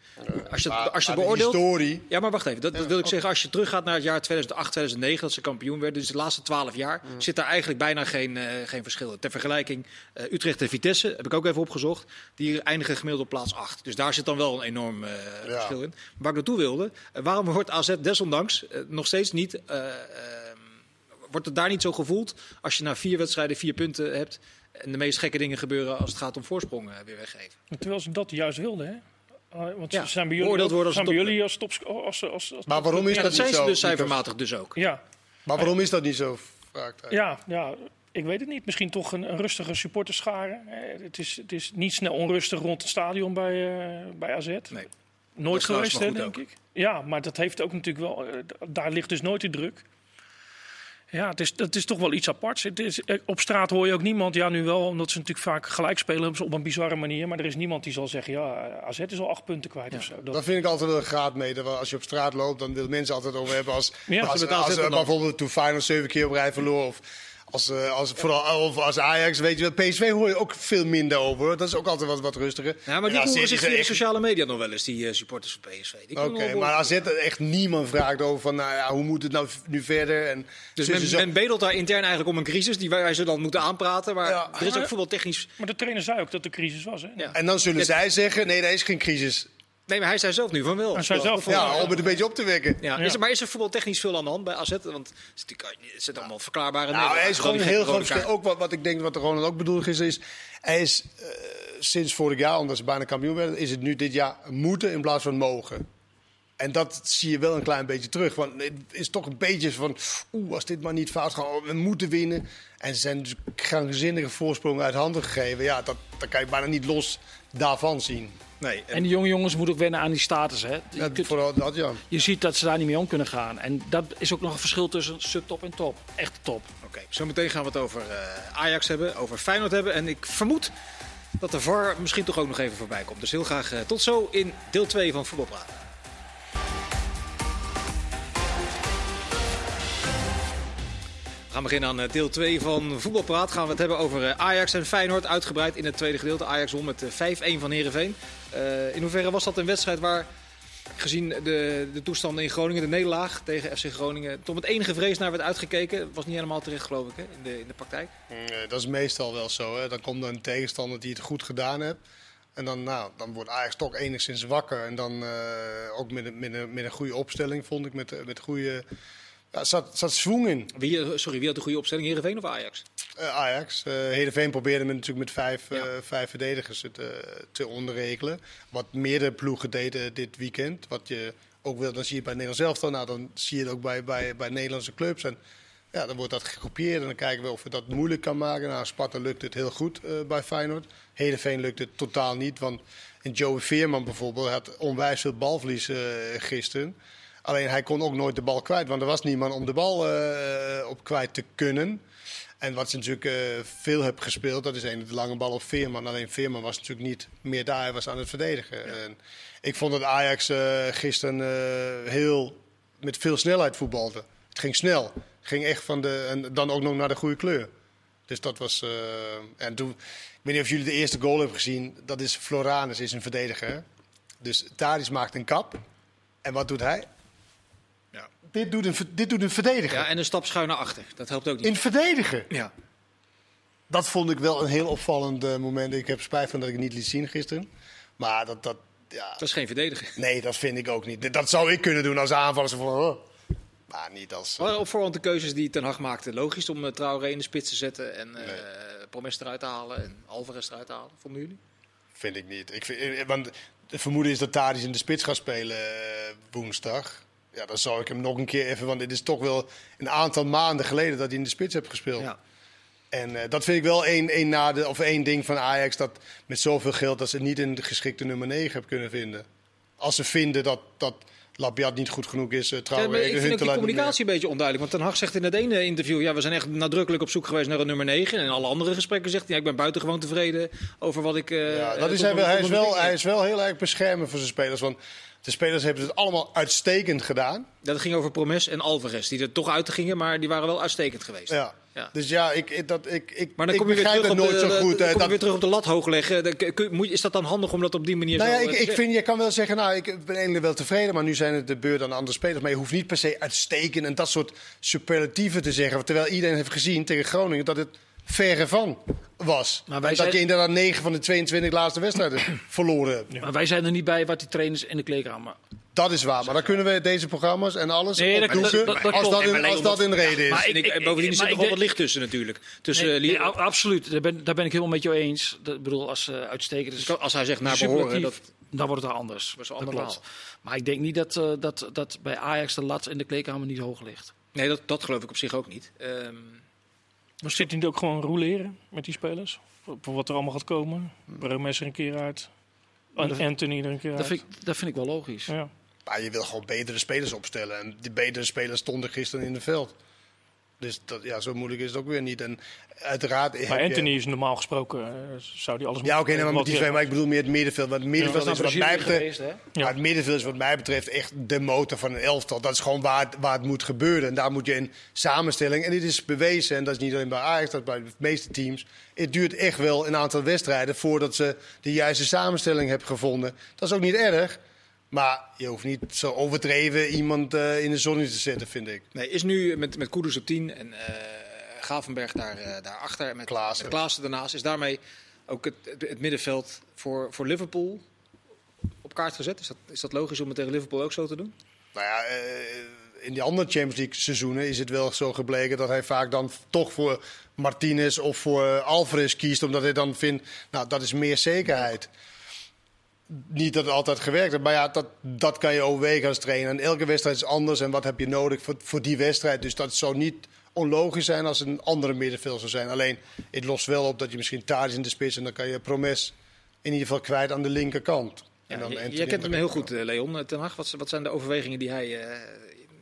Als je, Maar- als je maar het beoordeelt... historie. Ja, maar wacht even. Dat, dat wil ik zeggen. Als je teruggaat naar het jaar 2008, 2009, dat ze kampioen werden, dus de laatste 12 jaar, zit daar eigenlijk bijna geen, eh, geen verschil in. Ter vergelijking, eh, Utrecht en Vitesse, heb ik ook even opgezocht, die eindigen gemiddeld op plaats 8. Dus daar zit dan wel een enorm eh, verschil in. Waar ik naartoe wilde, eh, waarom wordt AZ desondanks eh, nog steeds niet... eh, eh, wordt het daar niet zo gevoeld als je na vier wedstrijden vier punten hebt en de meest gekke dingen gebeuren als het gaat om voorsprongen weer weggeven? Terwijl ze dat juist wilden, hè? Ah, want Ja, ze zijn bij jullie, worden als zijn bij top- jullie als tops... Als, als, als, Maar waarom is Ja, dat dat zijn niet ze zo? dus cijfermatig dus ook. Ja, Maar waarom is dat niet zo? Vraagt hij. ja, ja, ik weet het niet. Misschien toch een, een rustige supporterschare. Eh, het, is, het is niet snel onrustig rond het stadion bij, eh, bij AZ. Nee. Nooit geweest, hè, denk ook. ik. Ja, maar dat heeft ook natuurlijk wel... eh, daar ligt dus nooit de druk. Ja, het is, het is toch wel iets aparts. Het is, eh, op straat hoor je ook niemand, ja nu wel, omdat ze natuurlijk vaak gelijk spelen op een bizarre manier. Maar er is niemand die zal zeggen, ja, AZ is al acht punten kwijt of zo. Dat, Dat vind ik altijd wel een graadmeter. Als je op straat loopt, dan willen mensen altijd over hebben als, Ja, als, ze als, dan. bijvoorbeeld toen Feyenoord zeven keer op rij verloor. Of als, eh, als, vooral, of als Ajax, weet je wel. PSV hoor je ook veel minder over. Dat is ook altijd wat, wat rustiger. Ja, maar die En AZ roeren is zich via de sociale media nog wel eens, die eh, supporters van PSV. Die Oké, wel maar behoorlijk- AZ echt niemand vraagt over van, nou ja, hoe moet het nou nu verder? En Dus men, zo- men bedelt daar intern eigenlijk om een crisis die wij, ze dan moeten aanpraten. Maar Ja. er is ook voetbaltechnisch... maar de trainer zei ook dat de crisis was. Hè? Ja. en dan zullen Ja. zij zeggen, nee, er is geen crisis. Nee, maar hij zei zelf nu van wel. Hij zei zelf van Ja, om het een beetje op te wekken. Ja, Ja. Is er, maar is er voetbaltechnisch veel aan de hand bij AZ? Want het, is natuurlijk, het zijn allemaal verklaarbare Nou, hij is gewoon een heel groot verschil. Ook wat, wat ik denk wat Ronald ook bedoeld is, is hij is eh, sinds vorig jaar, omdat ze bijna kampioen werden, is het nu dit jaar moeten in plaats van mogen. En dat zie je wel een klein beetje terug. Want het is toch een beetje van, oeh, als dit maar niet fout gaat, oh, we moeten winnen. En ze zijn dus krankzinnige voorsprongen uit handen gegeven. Ja, dat, dat kan je bijna niet los daarvan zien. Nee, en- En die jonge jongens moeten ook wennen aan die status. Hè. Je, Ja, kunt- vooral dat, ja. je ziet dat ze daar niet mee om kunnen gaan. En dat is ook nog een verschil tussen subtop en top. Echt top. Oké, zometeen gaan we het over eh, Ajax hebben, over Feyenoord hebben. En ik vermoed dat de VAR misschien toch ook nog even voorbij komt. Dus heel graag eh, tot zo in deel 2 van Voetbalpraat. We gaan beginnen aan eh, deel 2 van Voetbalpraat. Gaan we het hebben over eh, Ajax en Feyenoord. Uitgebreid in het tweede gedeelte. Ajax won met eh, 5-1 van Heerenveen. Eh in hoeverre was dat een wedstrijd waar, gezien de, de toestanden in Groningen, de nederlaag tegen FC Groningen, toch met enige vrees naar werd uitgekeken? Was niet helemaal terecht, geloof ik, hè, in, de, in de praktijk. Nee, dat is meestal wel zo. Hè. Dan komt er een tegenstander die het goed gedaan heeft. En dan, nou, dan wordt Ajax toch enigszins wakker. En dan eh, ook met met, met een goede opstelling, vond ik. Met, met goede... Ja, zat, zat in. Wie, eh, sorry, wie had de goede opstelling? Heerenveen of Ajax? Eh, Ajax. eh Heerenveen probeerde met, natuurlijk met vijf, vijf verdedigers het, eh, te onderregelen. Wat meerdere ploegen deden dit weekend. Wat je ook wil, dan zie je bij Nederland zelf dan. Nou, dan zie je het ook bij, bij, bij Nederlandse clubs. En ja, dan wordt dat gekopieerd. En dan kijken we of we dat moeilijk kan maken. Nou, Sparta lukt het heel goed bij Feyenoord. Heerenveen lukt het totaal niet. Want en Joey Veerman bijvoorbeeld had onwijs veel balverlies gisteren. Alleen hij kon ook nooit de bal kwijt. Want er was niemand om de bal eh, op kwijt te kunnen. En wat ze natuurlijk eh, veel hebben gespeeld, dat is een de lange bal op Veerman. Alleen Veerman was natuurlijk niet meer daar, hij was aan het verdedigen. En ik vond dat Ajax eh, gisteren heel, met veel snelheid voetbalde. Het ging snel. Het ging echt van de, en dan ook nog naar de goede kleur. Dus dat was. en toen, ik weet niet of jullie de eerste goal hebben gezien. Dat is Floranus, is een verdediger. Dus Tadis maakt een kap. En wat doet hij? Dit, doet een, dit doet een verdediger. Ja, en een stap schuin naar achter. Dat helpt ook niet. In verdedigen. Ja. Dat vond ik wel een heel opvallend eh, moment. Ik heb spijt van dat ik het niet liet zien gisteren. Maar dat, dat, ja. Dat is geen verdediger. Nee, dat vind ik ook niet. Dat zou ik kunnen doen als aanvaller. Zo van, oh. Maar niet als... Waren op voorhand de keuzes die Ten Hag maakte logisch om uh, Traoré in de spits te zetten en uh, Promes eruit te halen en Alvarez eruit te halen? Vonden jullie? Vind ik niet. Ik vind, want het vermoeden is dat Tadis in de spits gaat spelen uh, woensdag. Ja, dan zou ik hem nog een keer even... Want dit is toch wel een aantal maanden geleden dat hij in de spits heeft gespeeld. Ja. En eh, dat vind ik wel één, één, nadeel, of één ding van Ajax. Dat met zoveel geld dat ze niet een geschikte nummer 9 hebben kunnen vinden. Als ze vinden dat, dat Labiat niet goed genoeg is, uh, Ja, trouwens. maar ik vind ook die communicatie een beetje onduidelijk. Want Ten Hag zegt in het ene interview... ja, we zijn echt nadrukkelijk op zoek geweest naar een nummer 9. En in alle andere gesprekken zegt hij... ja, ik ben buitengewoon tevreden over wat ik... eh, Ja, dat eh, is hij, wel, hij, is wel, hij is wel heel erg beschermend voor zijn spelers. Want de spelers hebben het allemaal uitstekend gedaan. Dat ging over Promes en Alvarez. Die er toch uit gingen, maar die waren wel uitstekend geweest. Ja. Ja. Dus ja, ik, ik, dat, ik, ik, Maar dan ik kom je weer begrijp terug, het op nooit de, zo goed. dan kom je dat- weer terug op de lat hoog leggen. Is dat dan handig om dat op die manier Nou zo ja, ik, te ik, vind, je kan wel zeggen, nou, ik ben eigenlijk wel tevreden, maar nu zijn het de beurt aan andere spelers. Maar je hoeft niet per se uitstekend en dat soort superlatieven te zeggen. Terwijl iedereen heeft gezien tegen Groningen dat het verre van was. Maar wij dat zijn- je inderdaad 9 van de 22 laatste wedstrijden verloren hebt. Maar wij zijn er niet bij wat die trainers in de kleedkamer. Dat is waar, maar dan kunnen we deze programma's en alles Nee, dat- opdoeken dat- dat- dat als, dat maar als dat een reden is. Maar ik, ik- en bovendien zit er nog wat licht tussen natuurlijk. Tussen, Nee, eh, nee, absoluut, daar ben, daar ben ik helemaal met je eens. Dat, ik bedoel, als uh, uitstekend is. als hij zegt naar behoren, dat, dan wordt het anders. Dat ander. Maar ik denk niet dat, eh, dat, dat bij Ajax de lat in de kleedkamer niet hoog ligt. nee, dat, dat geloof ik op zich ook niet. Ehm, Maar zit hij niet ook gewoon roleren met die spelers? Voor, wat er allemaal gaat komen. Bremes er een keer uit. Dat- Anthony er een keer Dat uit. vind, ik, dat vind ik wel logisch. Ja. Maar je wil gewoon betere spelers opstellen. En die betere spelers stonden gisteren in het veld. Dus dat, ja, zo moeilijk is het ook weer niet. En uiteraard Maar je- Anthony is normaal gesproken, eh, zou die alles Ja, oké, nee, maar wat met die je- twee, maar ik bedoel meer het middenveld. Want het middenveld is wat naar mij betreft... geweest? Ja. Maar het middenveld is wat mij betreft echt de motor van een elftal. Dat is gewoon waar het, waar het moet gebeuren. En daar moet je in samenstelling. En dit is bewezen, en dat is niet alleen bij Ajax, dat is bij de meeste teams. Het duurt echt wel een aantal wedstrijden voordat ze de juiste samenstelling hebben gevonden. Dat is ook niet erg. Maar je hoeft niet zo overdreven iemand eh, in de zon te zetten, vind ik. nee, is nu met, met Kudus op 10 en eh Gavenberg daar, eh, daarachter. Met Klaassen. met Klaassen daarnaast. Is daarmee ook het, het, middenveld voor, voor Liverpool op kaart gezet? Is dat, is dat logisch om het tegen Liverpool ook zo te doen? Nou ja, in die andere Champions League seizoenen is het wel zo gebleken dat hij vaak dan toch voor Martinez of voor Alvarez kiest. Omdat hij dan vindt, nou dat is meer zekerheid. Niet dat het altijd gewerkt heeft, maar ja, dat, dat kan je overwegen als trainer. En elke wedstrijd is anders en wat heb je nodig voor, voor die wedstrijd. Dus dat zou niet onlogisch zijn als een andere middenveld zou zijn. Alleen, het lost wel op dat je misschien Tadic in de spits en dan kan je Promes in ieder geval kwijt aan de linkerkant. Ja, en dan jij kent hem heel goed, eh, Leon. Eh, Ten Hag, wat, wat zijn de overwegingen die hij eh,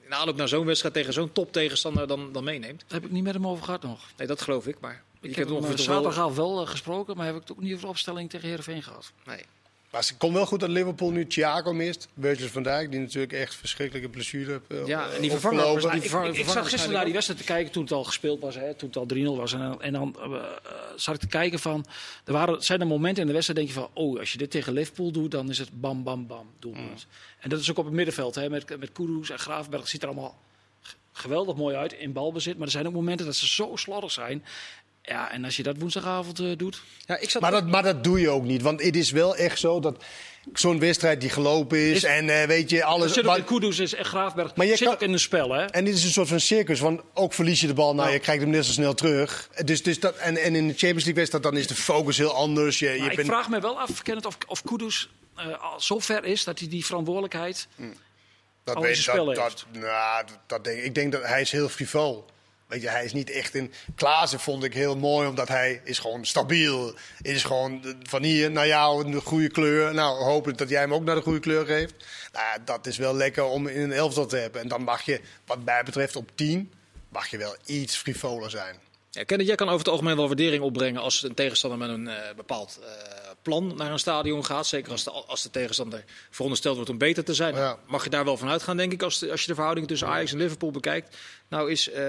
in aanloop naar zo'n wedstrijd tegen zo'n top tegenstander dan, dan meeneemt? Daar heb ik niet met hem over gehad nog. Nee, dat geloof ik, maar je Ik heb hem wel- zaterdag wel eh, gesproken, maar heb ik het ook niet over opstelling tegen Heerenveen gehad. Nee. Maar het komt wel goed dat Liverpool nu Thiago mist. Virgil van Dijk, die natuurlijk echt verschrikkelijke blessure heeft. eh, Ja, en die vervanger- ik, vervangen- ik, ik zat gisteren naar die wedstrijd te kijken toen het al gespeeld was, hè, toen het al 3-0 was. En, dan- en dan eh, eh, zat ik te kijken van, er waren, zijn er momenten in de wedstrijd denk je van, oh, als je dit tegen Liverpool doet, dan is het bam, bam, bam, doelpunt. En dat is ook op het middenveld, hè, met, met Kudus en Graafberg, het ziet er allemaal geweldig mooi uit in balbezit. Maar er zijn ook momenten dat ze zo slordig zijn. Ja, en als je dat woensdagavond eh, doet, Ja, ik zat Maar dat, maar dat doe je ook niet. Want het is wel echt zo dat zo'n wedstrijd die gelopen is. Is- en eh, weet je, alles. zit ook maar- in Kudus en Graafberg, Maar je zit kan- ook in een spel, hè. en dit is een soort van circus. Want ook verlies je de bal, nou, Ja. je krijgt hem net zo snel terug. Dus, dus dat, en, en in de Champions League wedstrijd dan is de focus heel anders. Je, je Maar ik bent- vraag me wel af, Kenneth, of, of Kudus eh, al zo ver is dat hij die verantwoordelijkheid... dat al weet- spel dat, dat, nou, dat, dat denk ik. Ik denk dat hij is heel frivol. Weet je, hij is niet echt in. Klaassen vond ik heel mooi, omdat hij is gewoon stabiel. Is gewoon van hier naar jou een goede kleur. Nou, hopelijk dat jij hem ook naar de goede kleur geeft. Nou, dat is wel lekker om in een elftal te hebben. En dan mag je, wat mij betreft, op 10 mag je wel iets frivoler zijn. Ja, Kenneth, jij kan over het algemeen wel waardering opbrengen als een tegenstander met een eh, bepaald eh, plan naar een stadion gaat. Zeker als de, als de tegenstander verondersteld wordt om beter te zijn. Ja. Mag je daar wel van uitgaan, denk ik, als, de- als je de verhouding tussen Ajax en Liverpool bekijkt. Nou is eh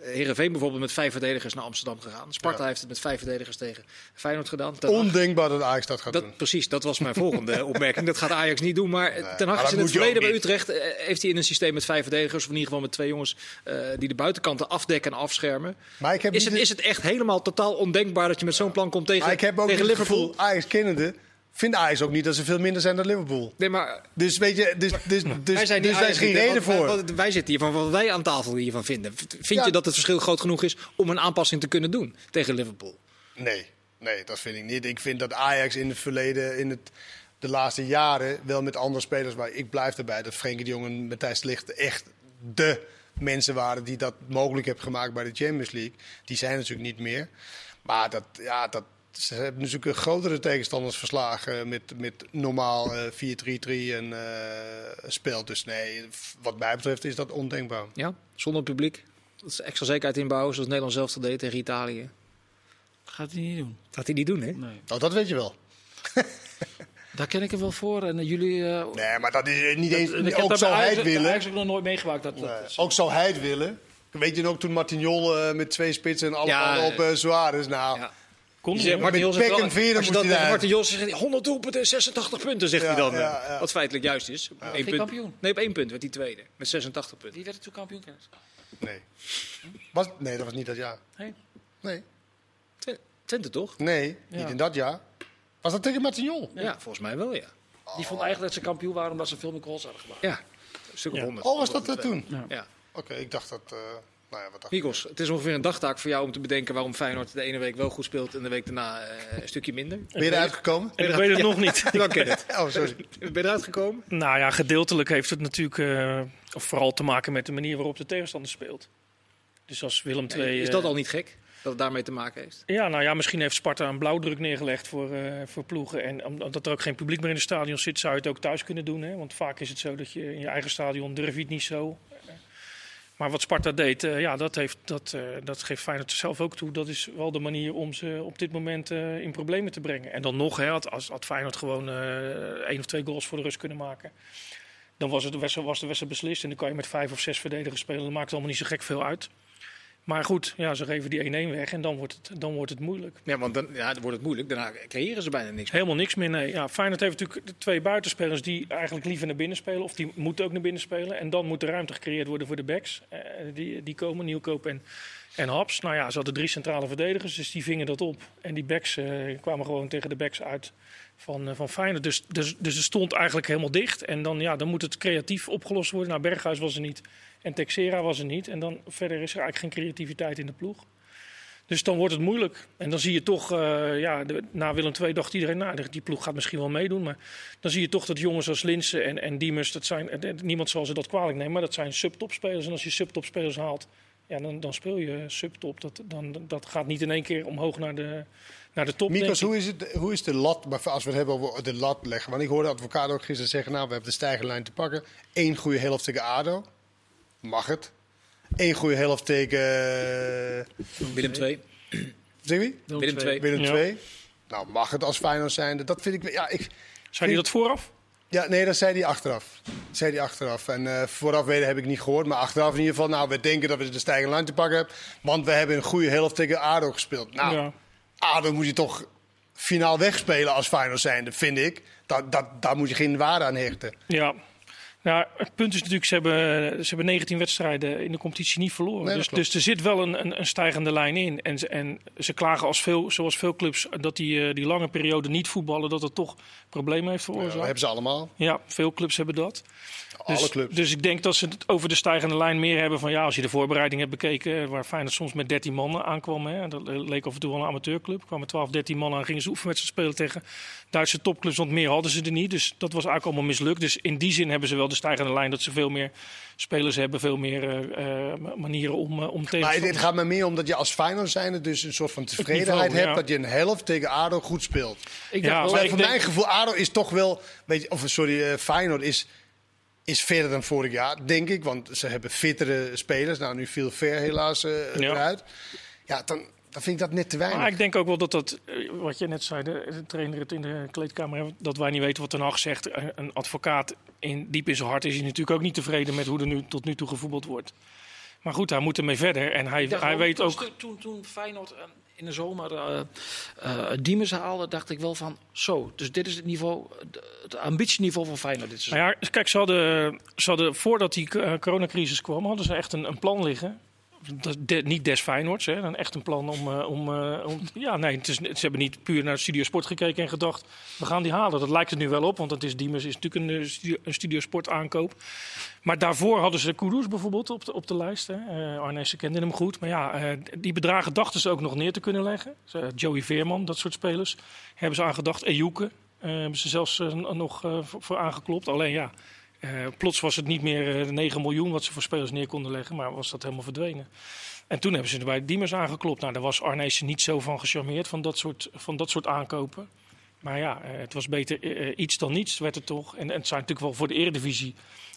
Herenveen bijvoorbeeld met vijf verdedigers naar Amsterdam gegaan. Sparta Ja. heeft het met vijf verdedigers tegen Feyenoord gedaan. Ten Ondenkbaar dat Ajax dat gaat doen. dat, precies, dat was mijn volgende opmerking. Dat gaat Ajax niet doen. Maar Ten Hag is in het verleden bij. Utrecht. eh, heeft hij in een systeem met vijf verdedigers. Of in ieder geval met twee jongens eh, die de buitenkanten afdekken en afschermen. Maar ik heb Is het, de- is het echt helemaal totaal ondenkbaar dat je met zo'n plan komt tegen, Maar ik heb ook tegen Liverpool? gevoel, Ajax kennende, vindt Ajax ook niet dat ze veel minder zijn dan Liverpool. Nee, maar Dus weet je, dus, dus, dus, wij zijn dus daar is Ajax geen reden Wat- voor. wat- wij zitten hier van wat wij aan tafel hiervan vinden. Vind Ja. je dat het verschil groot genoeg is om een aanpassing te kunnen doen tegen Liverpool? Nee, nee, dat vind ik niet. Ik vind dat Ajax in het verleden, in het de laatste jaren wel met andere spelers. Maar ik blijf erbij dat Frenkie de Jong en Matthijs de Ligt echt de mensen waren die dat mogelijk hebben gemaakt bij de Champions League. Die zijn natuurlijk niet meer. Maar dat, ja, dat, ze hebben natuurlijk grotere tegenstanders verslagen met, met normaal eh 4-3-3 en eh spel. Dus nee, wat mij betreft is dat ondenkbaar. Ja, zonder publiek. Dat is extra zekerheid inbouwen, zoals Nederland zelf al deed tegen Italië. Gaat hij niet doen. Dat gaat hij niet doen, hè? Nee. Oh, dat weet je wel. Daar ken ik er wel voor. En eh, jullie... eh, Nee, maar dat is niet eens. ik heb ook zou hij het willen. Ajax ook nog nooit meegemaakt. Dat, dat- Ook zou hij het willen. Weet je nog toen Martignol eh, met twee spitsen en allemaal Ja, op uh, Suarez. Nou, Ja. Kon. Martin Met pek wel- en veren moest hij. Martin Jol zegt, 100 doelpunten en 86 punten, zegt Ja, hij dan. ja, ja. Wat feitelijk juist is. Eén Geen punt. kampioen. Nee, op één punt werd hij tweede. Met 86 punten. Wie werd er toen kampioen? Nee. Was, nee, dat was niet dat jaar. Nee. Nee, Tw- Twente toch? nee Ja. niet in dat jaar. Was dat tegen Martignol? Ja, volgens mij wel, ja. Die vond eigenlijk dat ze kampioen waren omdat ze veel meer goals hadden gemaakt. Ja, een stuk of Ja. 100. Oh, was dat dat toen? Ja. Oké, ik dacht dat. eh, nou ja, wat? Mikos, het is ongeveer een dagtaak voor jou om te bedenken waarom Feyenoord de ene week wel goed speelt en de week daarna eh, een stukje minder. Ben je eruit gekomen? En ik weet het nog niet. Jawel, ken het. Oh, sorry. Ben je eruit gekomen? Nou ja, gedeeltelijk heeft het natuurlijk eh, of vooral te maken met de manier waarop de tegenstander speelt. Dus als Willem II... Is eh, dat al niet gek? Dat het daarmee te maken heeft? Ja, nou ja, misschien heeft Sparta een blauwdruk neergelegd voor, eh, voor ploegen. En omdat er ook geen publiek meer in het stadion zit, zou je het ook thuis kunnen doen. Hè? Want vaak is het zo dat je in je eigen stadion durf je het niet zo. Maar wat Sparta deed, eh, ja, dat, heeft, dat, eh, dat geeft Feyenoord zelf ook toe. Dat is wel de manier om ze op dit moment eh, in problemen te brengen. En dan nog, hè, had, als, had Feyenoord gewoon één of twee goals voor de rust kunnen maken. Dan was, het was de wedstrijd beslist. En dan kan je met vijf of zes verdedigers spelen. Dat maakt allemaal niet zo gek veel uit. Maar goed, ja, ze geven die 1-1 weg en dan wordt het, dan wordt het moeilijk. Ja, want dan, ja, dan wordt het moeilijk. Daarna creëren ze bijna niks. Helemaal niks meer, nee. Ja, Feyenoord heeft natuurlijk de twee buitenspelers die eigenlijk liever naar binnen spelen. Of die moeten ook naar binnen spelen. En dan moet er ruimte gecreëerd worden voor de backs. Eh, die, die komen, Nieuwkoop en, en Haps. Nou ja, ze hadden drie centrale verdedigers, dus die vingen dat op. En die backs eh, kwamen gewoon tegen de backs uit van, eh, van Feyenoord. Dus, dus, dus het stond eigenlijk helemaal dicht. En dan, ja, dan moet het creatief opgelost worden. Nou, Berghuis was er niet. En Texera was er niet. En dan verder is er eigenlijk geen creativiteit in de ploeg. Dus dan wordt het moeilijk. En dan zie je toch, eh, ja, de, na Willem II dacht iedereen, nou, die ploeg gaat misschien wel meedoen. Maar dan zie je toch dat jongens als Linsen en, en Diemers, dat zijn, eh, niemand zal ze dat kwalijk nemen, maar dat zijn subtopspelers. En als je subtopspelers haalt, ja, dan, dan speel je subtop. Dat, dan, dat gaat niet in één keer omhoog naar de, naar de top. Mikos, hoe is, het, hoe is de lat, maar als we het hebben over de lat leggen. Want ik hoorde de advocaat ook gisteren zeggen, nou, we hebben de stijgerlijn te pakken. Eén goede helft tegen ADO. Mag het. Eén goede helft tegen... eh, Willem 2. Zeg wie? Willem 2. Willem Ja. 2. Nou, mag het als Feyenoord zijnde. Dat vind ik... Ja, ik, Zei hij dat vooraf? ja nee, dat zei hij achteraf. Dat zei hij achteraf. En eh, vooraf weten heb ik niet gehoord. Maar achteraf in ieder geval, nou, we denken dat we de stijgerlijn lijn te pakken hebben. Want we hebben een goede helft tegen ADO gespeeld. Nou, Ja. ADO moet je toch finaal wegspelen als Feyenoord zijnde, vind ik. Dat, dat, daar moet je geen waarde aan hechten. Ja. Nou, het punt is natuurlijk, ze hebben, ze hebben 19 wedstrijden in de competitie niet verloren. Nee, dat dus, dus er zit wel een, een, een stijgende lijn in. En, ze- en ze klagen als veel, zoals veel clubs dat die, eh, die lange periode niet voetballen, dat het toch problemen heeft dat veroorzaakt. hebben ze allemaal. Ja, veel clubs hebben dat. Alle dus, clubs. Dus ik denk dat ze het over de stijgende lijn meer hebben van ja, als je de voorbereiding hebt bekeken, eh, waar Feyenoord soms met 13 man aankwam. Hè, dat leek af en toe wel een amateurclub. Er kwamen 12, 13 man aan, gingen ze oefenwedstrijden spelen tegen Duitse topclubs, want meer hadden ze er niet. Dus dat was eigenlijk allemaal mislukt. Dus in die zin hebben ze wel de stijgende lijn dat ze veel meer spelers hebben, veel meer eh, eh, manieren om, uh, om Maar tegen het gaat me meer om dat je als Feyenoord zijnde dus een soort van tevredenheid niveau, hebt ja. dat je een helft tegen ADO goed speelt. Ik Ja, dacht wel- maar ik voor denk- mijn gevoel, ADO is toch wel, weet je, of sorry, eh, Feyenoord is, is verder dan vorig jaar, denk ik. Want ze hebben fittere spelers. Nou, nu viel Ver helaas eh, Ja. eruit. Ja, dan, dan vind ik dat net te weinig. Maar ik denk ook wel dat dat, eh, wat je net zei, de, trainer het in de kleedkamer, dat wij niet weten wat er nou gezegd. Een, advocaat in diep in zijn hart is hij natuurlijk ook niet tevreden met hoe er nu tot nu toe gevoetbald wordt. Maar goed, hij moet ermee verder en hij, hij weet toen- ook. Toen, toen Feyenoord eh, in de zomer eh eh, Diemers haalde, dacht ik wel van... Zo, dus dit is het niveau, het ambitieniveau van Feyenoord dit seizoen. Nou ja, kijk, ze hadden, ze hadden voordat die eh, coronacrisis kwam, hadden ze echt een, een plan liggen. De- niet des Feyenoords, hè, dan echt een plan om, eh, om, eh, om... Ja, nee, het is, ze hebben niet puur naar Studio Sport gekeken en gedacht... we gaan die halen. Dat lijkt het nu wel op, want het is, Diemers is natuurlijk een, eh, studio, Sport aankoop. Maar daarvoor hadden ze Kudus bijvoorbeeld op de, op de lijst. Hè. Arnezen kende hem goed. Maar ja, die bedragen dachten ze ook nog neer te kunnen leggen. Joey Veerman, dat soort spelers, hebben ze aan gedacht. Ejuke, hebben ze zelfs nog voor aangeklopt. Alleen ja, eh, plots was het niet meer eh, de 9 miljoen wat ze voor spelers neer konden leggen, maar was dat helemaal verdwenen. En toen hebben ze er bij Diemers aangeklopt. Nou, daar was Arnezen niet zo van gecharmeerd van dat soort, van dat soort aankopen. Maar ja, eh, het was beter eh, iets dan niets, werd het toch. En, en het zijn natuurlijk wel voor de Eredivisie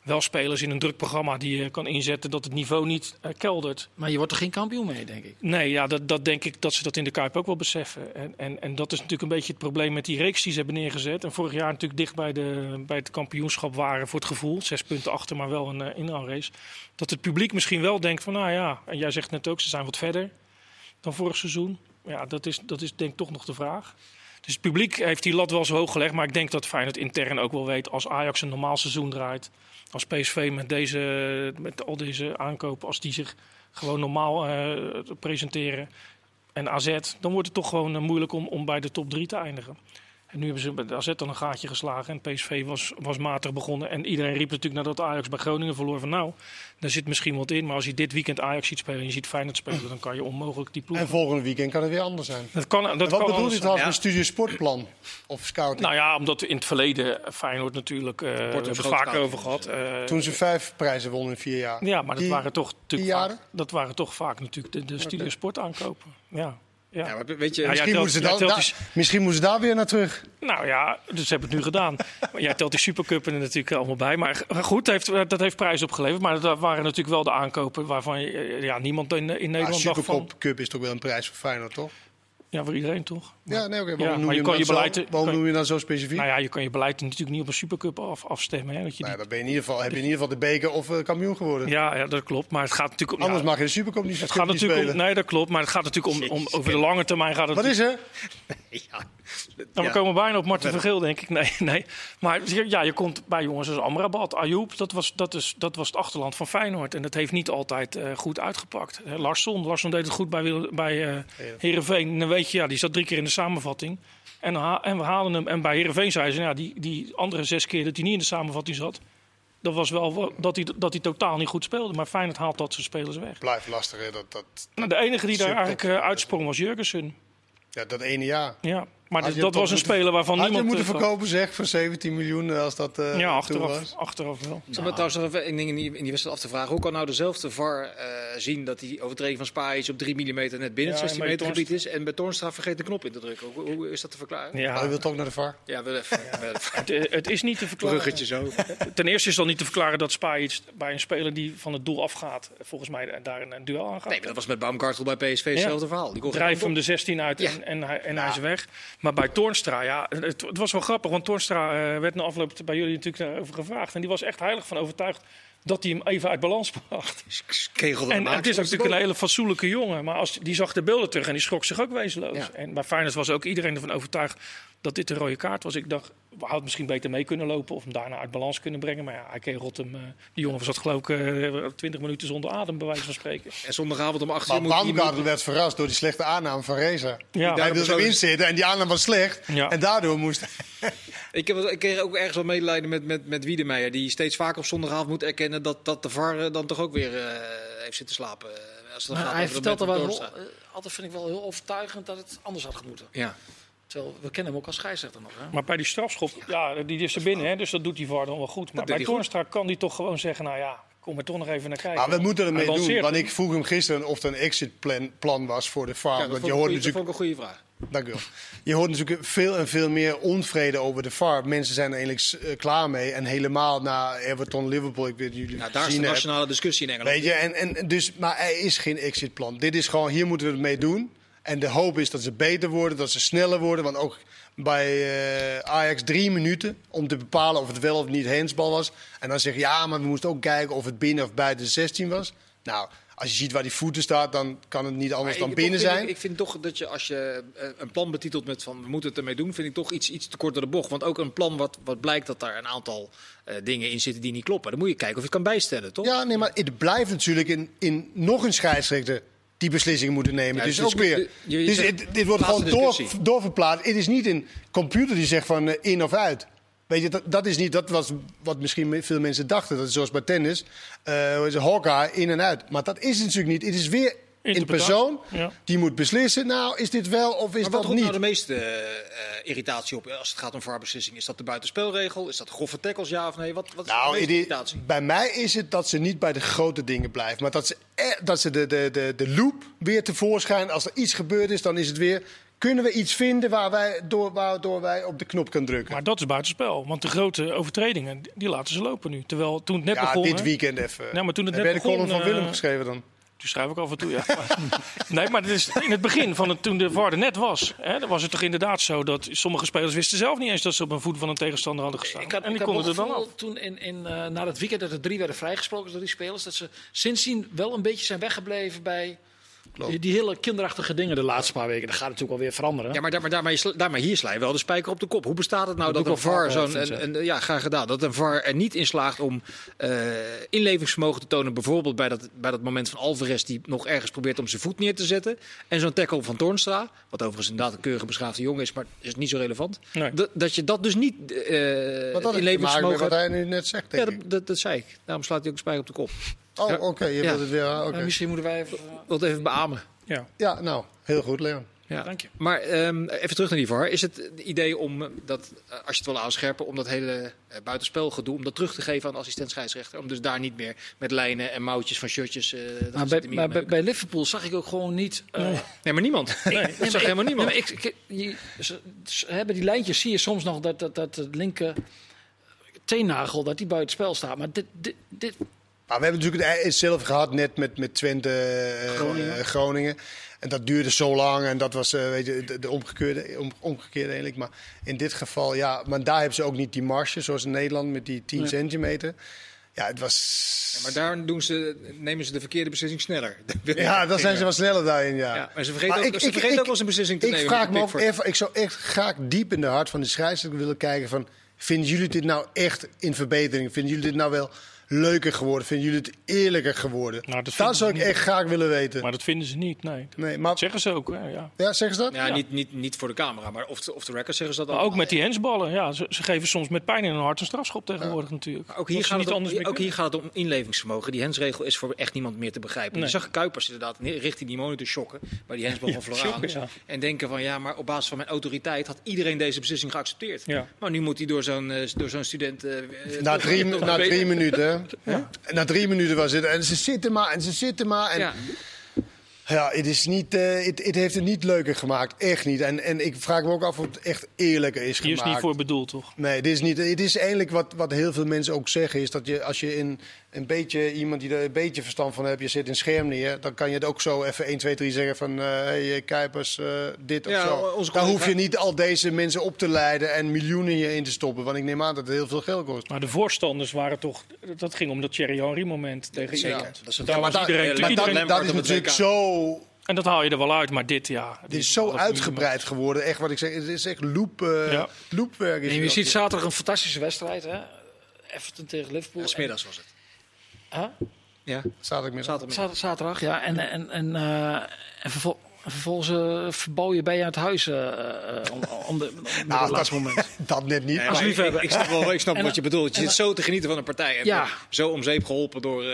wel spelers in een druk programma die je kan inzetten dat het niveau niet eh, keldert. Maar je wordt er geen kampioen mee, denk ik. Nee, ja, dat, dat denk ik dat ze dat in de Kuip ook wel beseffen. En, en, en dat is natuurlijk een beetje het probleem met die reeks die ze hebben neergezet. En vorig jaar natuurlijk dicht bij, de, bij het kampioenschap waren voor het gevoel. Zes punten achter, maar wel een uh, inhaalrace. Dat het publiek misschien wel denkt van, nou ja, en jij zegt net ook, ze zijn wat verder dan vorig seizoen. Ja, dat is, dat is denk ik toch nog de vraag. Dus het publiek heeft die lat wel zo hoog gelegd. Maar ik denk dat Feyenoord intern ook wel weet, als Ajax een normaal seizoen draait... als PSV met, deze, met al deze aankopen, als die zich gewoon normaal uh, presenteren. En AZ, dan wordt het toch gewoon uh, moeilijk om, om bij de top 3 te eindigen. En nu hebben ze bij AZ dan een gaatje geslagen. En PSV was, was matig begonnen. En iedereen riep natuurlijk nadat Ajax bij Groningen verloor van nou, daar zit misschien wat in. Maar als je dit weekend Ajax ziet spelen en je ziet Feyenoord spelen, dan kan je onmogelijk die ploeg. En volgende weekend kan het weer anders zijn. Dat kan, dat en wat kan bedoel je trouwens ja. met studie sportplan of scouting? Nou ja, omdat we in het verleden Feyenoord natuurlijk, uh, we hebben het vaak over gehad. Uh, Toen ze vijf prijzen wonnen in vier jaar. Ja, maar dat waren toch natuurlijk vaak, dat waren toch vaak natuurlijk de, de studie sport aankopen. Ja. Ja. ja maar weet je, ja, misschien, moeten ze da die... misschien moeten ze daar weer naar terug. Nou ja, dus ze hebben het nu gedaan. jij telt die Supercup er natuurlijk allemaal bij. Maar goed, heeft, dat heeft prijs opgeleverd. Maar dat waren natuurlijk wel de aankopen waarvan ja, niemand in, in Nederland dacht van... Supercup is toch wel een prijs voor Feyenoord, toch? Ja, voor iedereen toch? Ja, nee, oké. Okay. Waarom, ja, noem, je je, je beleid, zo, waarom noem je dan zo specifiek? Nou ja, je kan je beleid natuurlijk niet op een supercup af, afstemmen. Hè, dat je nou, dan ben je in ieder geval, heb je in ieder geval de beker of uh, kampioen geworden. Ja, ja, dat klopt. Maar het gaat natuurlijk om... Anders ja, mag je de supercup niet, het gaat natuurlijk spelen. om, Nee, dat klopt. Maar het gaat natuurlijk om, om over de lange termijn gaat het... Wat is er? ja. Nou, we komen bijna op Martin Vergeel, denk ik. Nee, nee. Maar ja, je komt bij jongens als Amrabat, Ayoub. Dat was, dat, is, dat was het achterland van Feyenoord. En dat heeft niet altijd uh, goed uitgepakt. Uh, Larsson, Larsson deed het goed bij, bij uh, Heerenveen. Dan weet je, ja, die zat drie keer in de samenvatting. En, en we halen hem. En bij Heerenveen zeiden ze, ja, die, die andere zes keer dat hij niet in de samenvatting zat... Dat was wel dat hij, dat hij totaal niet goed speelde. Maar Feyenoord haalt dat zijn spelers weg. Blijft lastig, hè? Dat, dat, nou, de enige die daar eigenlijk uh, uitsprong was Jurgensen. Ja, dat ene jaar. Ja, maar dat, dat was een speler waarvan had niemand... Had je moeten verkopen, zeg, voor 17 miljoen als dat uh, Ja, achteraf, was. achteraf wel. Ik nou. trouwens nog even een ding in die, in die wedstrijd af te vragen. Hoe kan nou dezelfde VAR uh, zien dat die overtreding van Spaaiers op 3 mm net binnen het ja, 16 meter gebied is... en bij Toornstra vergeet de knop in te drukken? Hoe, hoe is dat te verklaren? Ja. Oh, je wilt ook naar de VAR? Ja, wil even. Ja. het, het, is niet te verklaren. Bruggetje zo. Ten eerste is dan niet te verklaren dat Spaaiers bij een speler die van het doel afgaat... volgens mij daar een, een duel aangaat. Nee, dat was met Baumgartel bij PSV hetzelfde verhaal. Die Drijf hem de 16 uit en, en, hij, en hij is weg. Maar bij Toornstra, ja, het, het, was wel grappig. Want Toornstra uh, werd na afloop bij jullie natuurlijk over gevraagd. En die was echt heilig van overtuigd dat hij hem even uit balans bracht. Kegel en het is natuurlijk een hele fatsoenlijke jongen. Maar als, die zag de beelden terug en die schrok zich ook wezenloos. Ja. En bij Feyenoord was ook iedereen ervan overtuigd dat dit een rode kaart was. Ik dacht, we hadden misschien beter mee kunnen lopen of hem daarna uit balans kunnen brengen. Maar ja, hij kegelt hem. Uh, die jongen zat geloof ik uh, 20 minuten zonder adem, bij wijze van spreken. En zondagavond om 8 uur moet Baumgartel werd verrast door die slechte aanname van Reza. Ja. Hij wilde erin zitten en die aanname was slecht. Ja. En daardoor moest ik, heb, ik kreeg ook ergens wel medelijden met, met, met Wiedemeijer. Die steeds vaker op zondagavond moet erkennen dat, dat de VAR dan toch ook weer uh, heeft zitten slapen. Als het gaat hij vertelt er wel altijd vind ik wel heel overtuigend dat het anders had moeten. Ja. Terwijl, we kennen hem ook als scheidsrechter nog. Hè? Maar bij die strafschop, ja, ja die is er binnen, hè, dus dat doet die VAR dan wel goed. Maar bij Toornstra kan die toch gewoon zeggen, nou ja, kom er toch nog even naar kijken. Maar we moeten ermee doen, want ik vroeg hem gisteren of er een exit plan, plan was voor de VAR. Ja, dat want je hoort goeie, natuurlijk... dat vond ik een goede vraag. Dank u wel. Je hoort natuurlijk veel en veel meer onvrede over de VAR. Mensen zijn er eigenlijk uh, klaar mee. En helemaal na Everton-Liverpool, ik weet jullie nou, Daar is de nationale heb. discussie in Engeland. Weet je, en, en, dus, maar er is geen exitplan. Dit is gewoon, hier moeten we het mee doen. En de hoop is dat ze beter worden, dat ze sneller worden. Want ook bij uh, Ajax drie minuten om te bepalen of het wel of niet handsbal was. En dan zeg je, ja, maar we moesten ook kijken of het binnen of buiten de 16 was. Nou, als je ziet waar die voeten staat, dan kan het niet anders Maar dan binnen zijn. ik vind toch dat je als je eh, een plan betitelt met van we moeten het ermee doen, vind ik toch iets, iets te kort door de bocht. Want ook een plan wat, wat blijkt dat daar een aantal eh, dingen in zitten die niet kloppen. Dan moet je kijken of je het kan bijstellen, toch? Ja, nee, maar het blijft natuurlijk in, in nog een scheidsrechter die beslissingen moeten nemen. Ja, dus ook weer. je- je dus zegt- dit wordt gewoon door, doorverplaatst. Het is niet een computer die zegt van eh, in of uit. Weet je, dat, dat is niet, dat was wat misschien veel mensen dachten. Dat is zoals bij tennis, het, Hawkeye, in en uit. Maar dat is het natuurlijk niet. Het is weer in persoon. Ja. Die moet beslissen, nou is dit wel of is Maar wat dat roept niet? nou de meeste eh, eh, irritatie op als het gaat om VAR-beslissing? Is dat de buitenspelregel? Is dat grove tackles, ja of nee? Wat, wat is Nou, de die- irritatie? bij mij is het dat ze niet bij de grote dingen blijven. Maar dat ze, e- dat ze de, de, de, de loop weer tevoorschijn. Als er iets gebeurd is, dan is het weer... Kunnen we iets vinden waar wij, door, waardoor wij op de knop kunnen drukken? Maar dat is buitenspel. Want de grote overtredingen, die laten ze lopen nu. Terwijl toen het net ja, begon... dit hè, weekend even. Ja, maar toen het Heb net de column van Willem eh, geschreven dan? Die schrijf ik af en toe, ja. nee, maar is in het begin, van het, toen de VAR net was... Hè, dan was het toch inderdaad zo dat sommige spelers wisten zelf niet eens... dat ze op een voet van een tegenstander hadden gestaan. Ik had, en die ik konden er dan af. toen in, in, eh, na het weekend dat er drie werden vrijgesproken door die spelers, dat ze sindsdien wel een beetje zijn weggebleven bij die, die hele kinderachtige dingen de laatste paar weken. Dat gaat natuurlijk alweer veranderen. Ja, maar, daar, maar daarmee, daarmee hier sla je wel de spijker op de kop. Hoe bestaat het nou Dat een VAR zo'n... ja, graag gedaan. Dat een VAR er niet in slaagt om eh, inlevingsvermogen te tonen. Bijvoorbeeld bij dat, bij dat moment van Alvarez die nog ergens probeert om zijn voet neer te zetten. En zo'n tackle van Toornstra. Wat overigens inderdaad een keurige beschaafde jongen is, maar is niet zo relevant. Nee. Dat, dat je dat dus niet eh Want dat inlevingsvermogen... wat hij nu net zegt, denk Ja, dat, dat, dat zei ik. Daarom slaat hij ook een spijker op de kop. Oh, oké, je Ja. wilt het weer... ah, oké. Eh, misschien moeten wij even... Het even beamen. Ja, Ja, nou, heel goed, Leon. Ja. dank je. Maar ehm, even terug naar die VAR. Is het het idee om eh, dat, eh, als je het wil aanscherpen, om dat hele uh, buitenspelgedoe, om dat terug te geven aan de assistent scheidsrechter? Om dus daar niet meer met lijnen en mouwtjes van shirtjes. eh dat Maar bij, maar bij, bij Liverpool zag ik ook gewoon niet... eh, Nee, maar niemand. Nee. dat zag helemaal niemand. Nee, maar ik, ik- je- ze, ze hebben die lijntjes, zie je soms nog dat, dat, dat het linker teennagel, dat die buiten spel staat. Maar dit, dit, dit Maar we hebben natuurlijk het zelf gehad net met, met Twente, eh, Groningen. eh, Groningen. En dat duurde zo lang en dat was eh, weet je, de, de omgekeerde, om, omgekeerde eigenlijk. Maar in dit geval, ja, maar daar hebben ze ook niet die marge zoals in Nederland met die 10 Nee. centimeter. Ja, het was... Ja, maar daar doen ze, nemen ze de verkeerde beslissing sneller. Ja, dan zijn ze wel sneller daarin, ja. Ja, maar ze vergeten, Maar ook, ik- ze vergeten ik- ook wel eens een beslissing te Ik nemen. vraag me ook even, ik zou echt graag diep in de hart van de scheidsrechter willen kijken van... Vinden jullie dit nou echt in verbetering? Vinden jullie dit nou wel leuker geworden? Vinden jullie het eerlijker geworden? Nou, dat zou ik niet. echt graag willen weten. Maar dat vinden ze niet, nee. nee, Dat maar, zeggen ze ook, hè, ja. ja, zeggen ze dat? Ja, Ja. Niet, niet, niet voor de camera, maar of de, of de record zeggen ze dat Maar al. ook met die hensballen, ja. Ze, ze geven soms met pijn in hun hart een strafschop tegenwoordig natuurlijk. Maar ook hier, gaat het om, ook hier gaat het om inlevingsvermogen. Die hensregel is voor echt niemand meer te begrijpen. Nee. Je zag Kuipers inderdaad richting die monitor shocken bij die hensbal van ja. En denken van ja, maar op basis van mijn autoriteit had iedereen deze beslissing geaccepteerd. Ja. Maar nu moet hij door zo'n eh, door zo'n student... eh, Na drie, na drie minuten. Na drie minuten was het. En ze zitten maar en ze zitten maar. En Ja. Ja, het, is niet, eh, het, het heeft het niet leuker gemaakt. Echt niet. En, en ik vraag me ook af of het echt eerlijker is Hier is gemaakt. niet voor bedoeld, toch? Nee, dit is niet. Het is eigenlijk wat, wat heel veel mensen ook zeggen: is dat je als je in een beetje iemand die er een beetje verstand van hebt, je zit in scherm neer, dan kan je het ook zo even 1, 2, 3 zeggen van: hé, hey, Kuipers, eh, dit of Ja, zo. onze Dan collega- hoef je niet al deze mensen op te leiden en miljoenen hierin te stoppen, want ik neem aan dat het heel veel geld kost. Maar de voorstanders waren toch... Dat ging om dat Thierry Henry moment tegen Zeker. Dat is het Daar dat, iedereen... maar maar iedereen dat, is natuurlijk zo. en dat haal je er wel uit, maar dit, ja... Dit is zo uitgebreid geworden. Echt wat ik zeg, het is echt loop, eh, Ja. loopwerk. Is En je ziet zaterdag een fantastische wedstrijd, hè? Everton tegen Liverpool. Ja, smiddags was het. Huh? Ja, Zaterdagmiddag. zaterdag. Zaterdag, zaterdag, ja. En, en, en, eh, en vervol- en vervolgens eh, verbouw je bij je aan het huis eh, eh, om, om, de, om Nou, het laatste dat, moment. dat net niet. Nee, maar ik, liefhebber. ik snap, wel, ik snap En- wat je bedoelt. Je zit zo te genieten van een partij. En Ja. Zo om zeep geholpen door, eh,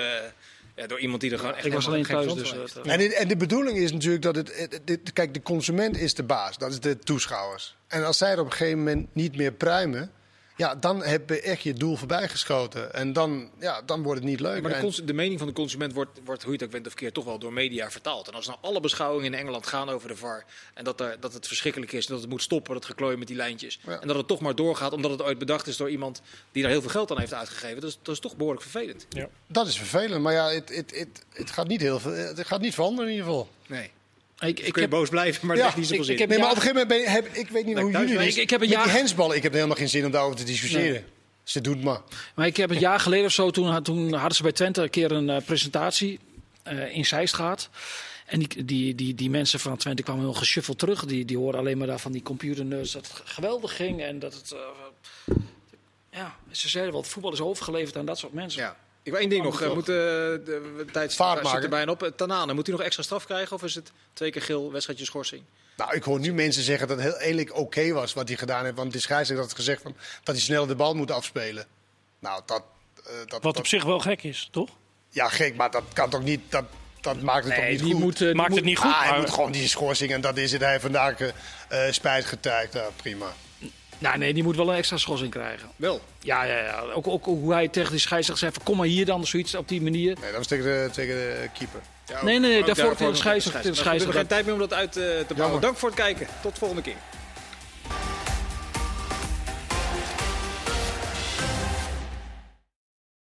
ja, door iemand die er gewoon echt Ik was alleen thuis, dus... En, en de bedoeling is natuurlijk dat het, het- dit- Kijk, de consument is de baas. Dat is de toeschouwers. En als zij er op een gegeven moment niet meer pruimen. Ja, dan heb je echt je doel voorbijgeschoten. En dan, ja, dan wordt het niet leuk. Maar de, En- de mening van de consument wordt, wordt, hoe je het ook went of keert, toch wel door media vertaald. En als nou alle beschouwingen in Engeland gaan over de VAR... en dat, er, dat het verschrikkelijk is, dat het moet stoppen, dat geklooien met die lijntjes... Ja. en dat het toch maar doorgaat omdat het ooit bedacht is door iemand... die daar heel veel geld aan heeft uitgegeven, dat is, dat is toch behoorlijk vervelend. Dat is vervelend. Maar ja, het, het, het, het, gaat niet heel veel. Het gaat niet veranderen in ieder geval. Nee. Ik, Ik ik kun je heb, boos blijven, maar Ja, dat heeft niet zoveel ik- zin. ik heb- Nee, maar op een gegeven moment ben je, heb, ik weet niet Nou, hoe jullie wel. het- Ik- ik heb een met jaar- die hensballen. Ik heb helemaal geen zin om daarover te discussiëren. Nee. Ze doet maar. maar ik heb een jaar geleden of zo, toen, toen hadden ze bij Twente een keer een eh, presentatie eh, in Zeist gehad. En die, die, die, die mensen van Twente kwamen heel geshuffeld terug. Die, die hoorden alleen maar daar van die computernerds dat het geweldig ging. En dat het... eh, ja, ze zeiden wel, het voetbal is overgeleverd aan dat soort mensen. Ja. Ik wil één ding nog. Moet eh. Moet, eh, de, de tijd Vaart zit maken. er bijna op. Eh, Tanane, moet hij nog extra straf krijgen? Of is het twee keer geel, wedstrijdje schorsing? Nou, ik hoor nu mensen zeggen dat het heel eerlijk oké was wat hij gedaan heeft. Want de scheidsrechter had gezegd van, dat hij sneller de bal moet afspelen. Nou, dat... eh, dat Wat dat, op zich wel gek is, toch? Ja, gek, maar dat kan toch niet... Dat, dat maakt het toch niet die goed. moet, die Maakt moet- het niet goed. Ah, hij maar- moet gewoon die schorsing en dat is het. Hij heeft vandaag spijt getuigd. Nou, prima. Nou, nee, die moet wel een extra schorsing krijgen. Wel. Ja, ja, ja. Ook, ook hoe hij tegen die scheidsrechter zei van kom maar hier dan, zoiets op die manier. Nee, dat was tegen de, tegen de keeper. Ja, Nee, nee, nee, ook daarvoor tegen de scheidsrechter- de We hebben geen tijd meer om dat uit eh, te bouwen. Jammer. Dank voor het kijken. Tot volgende keer.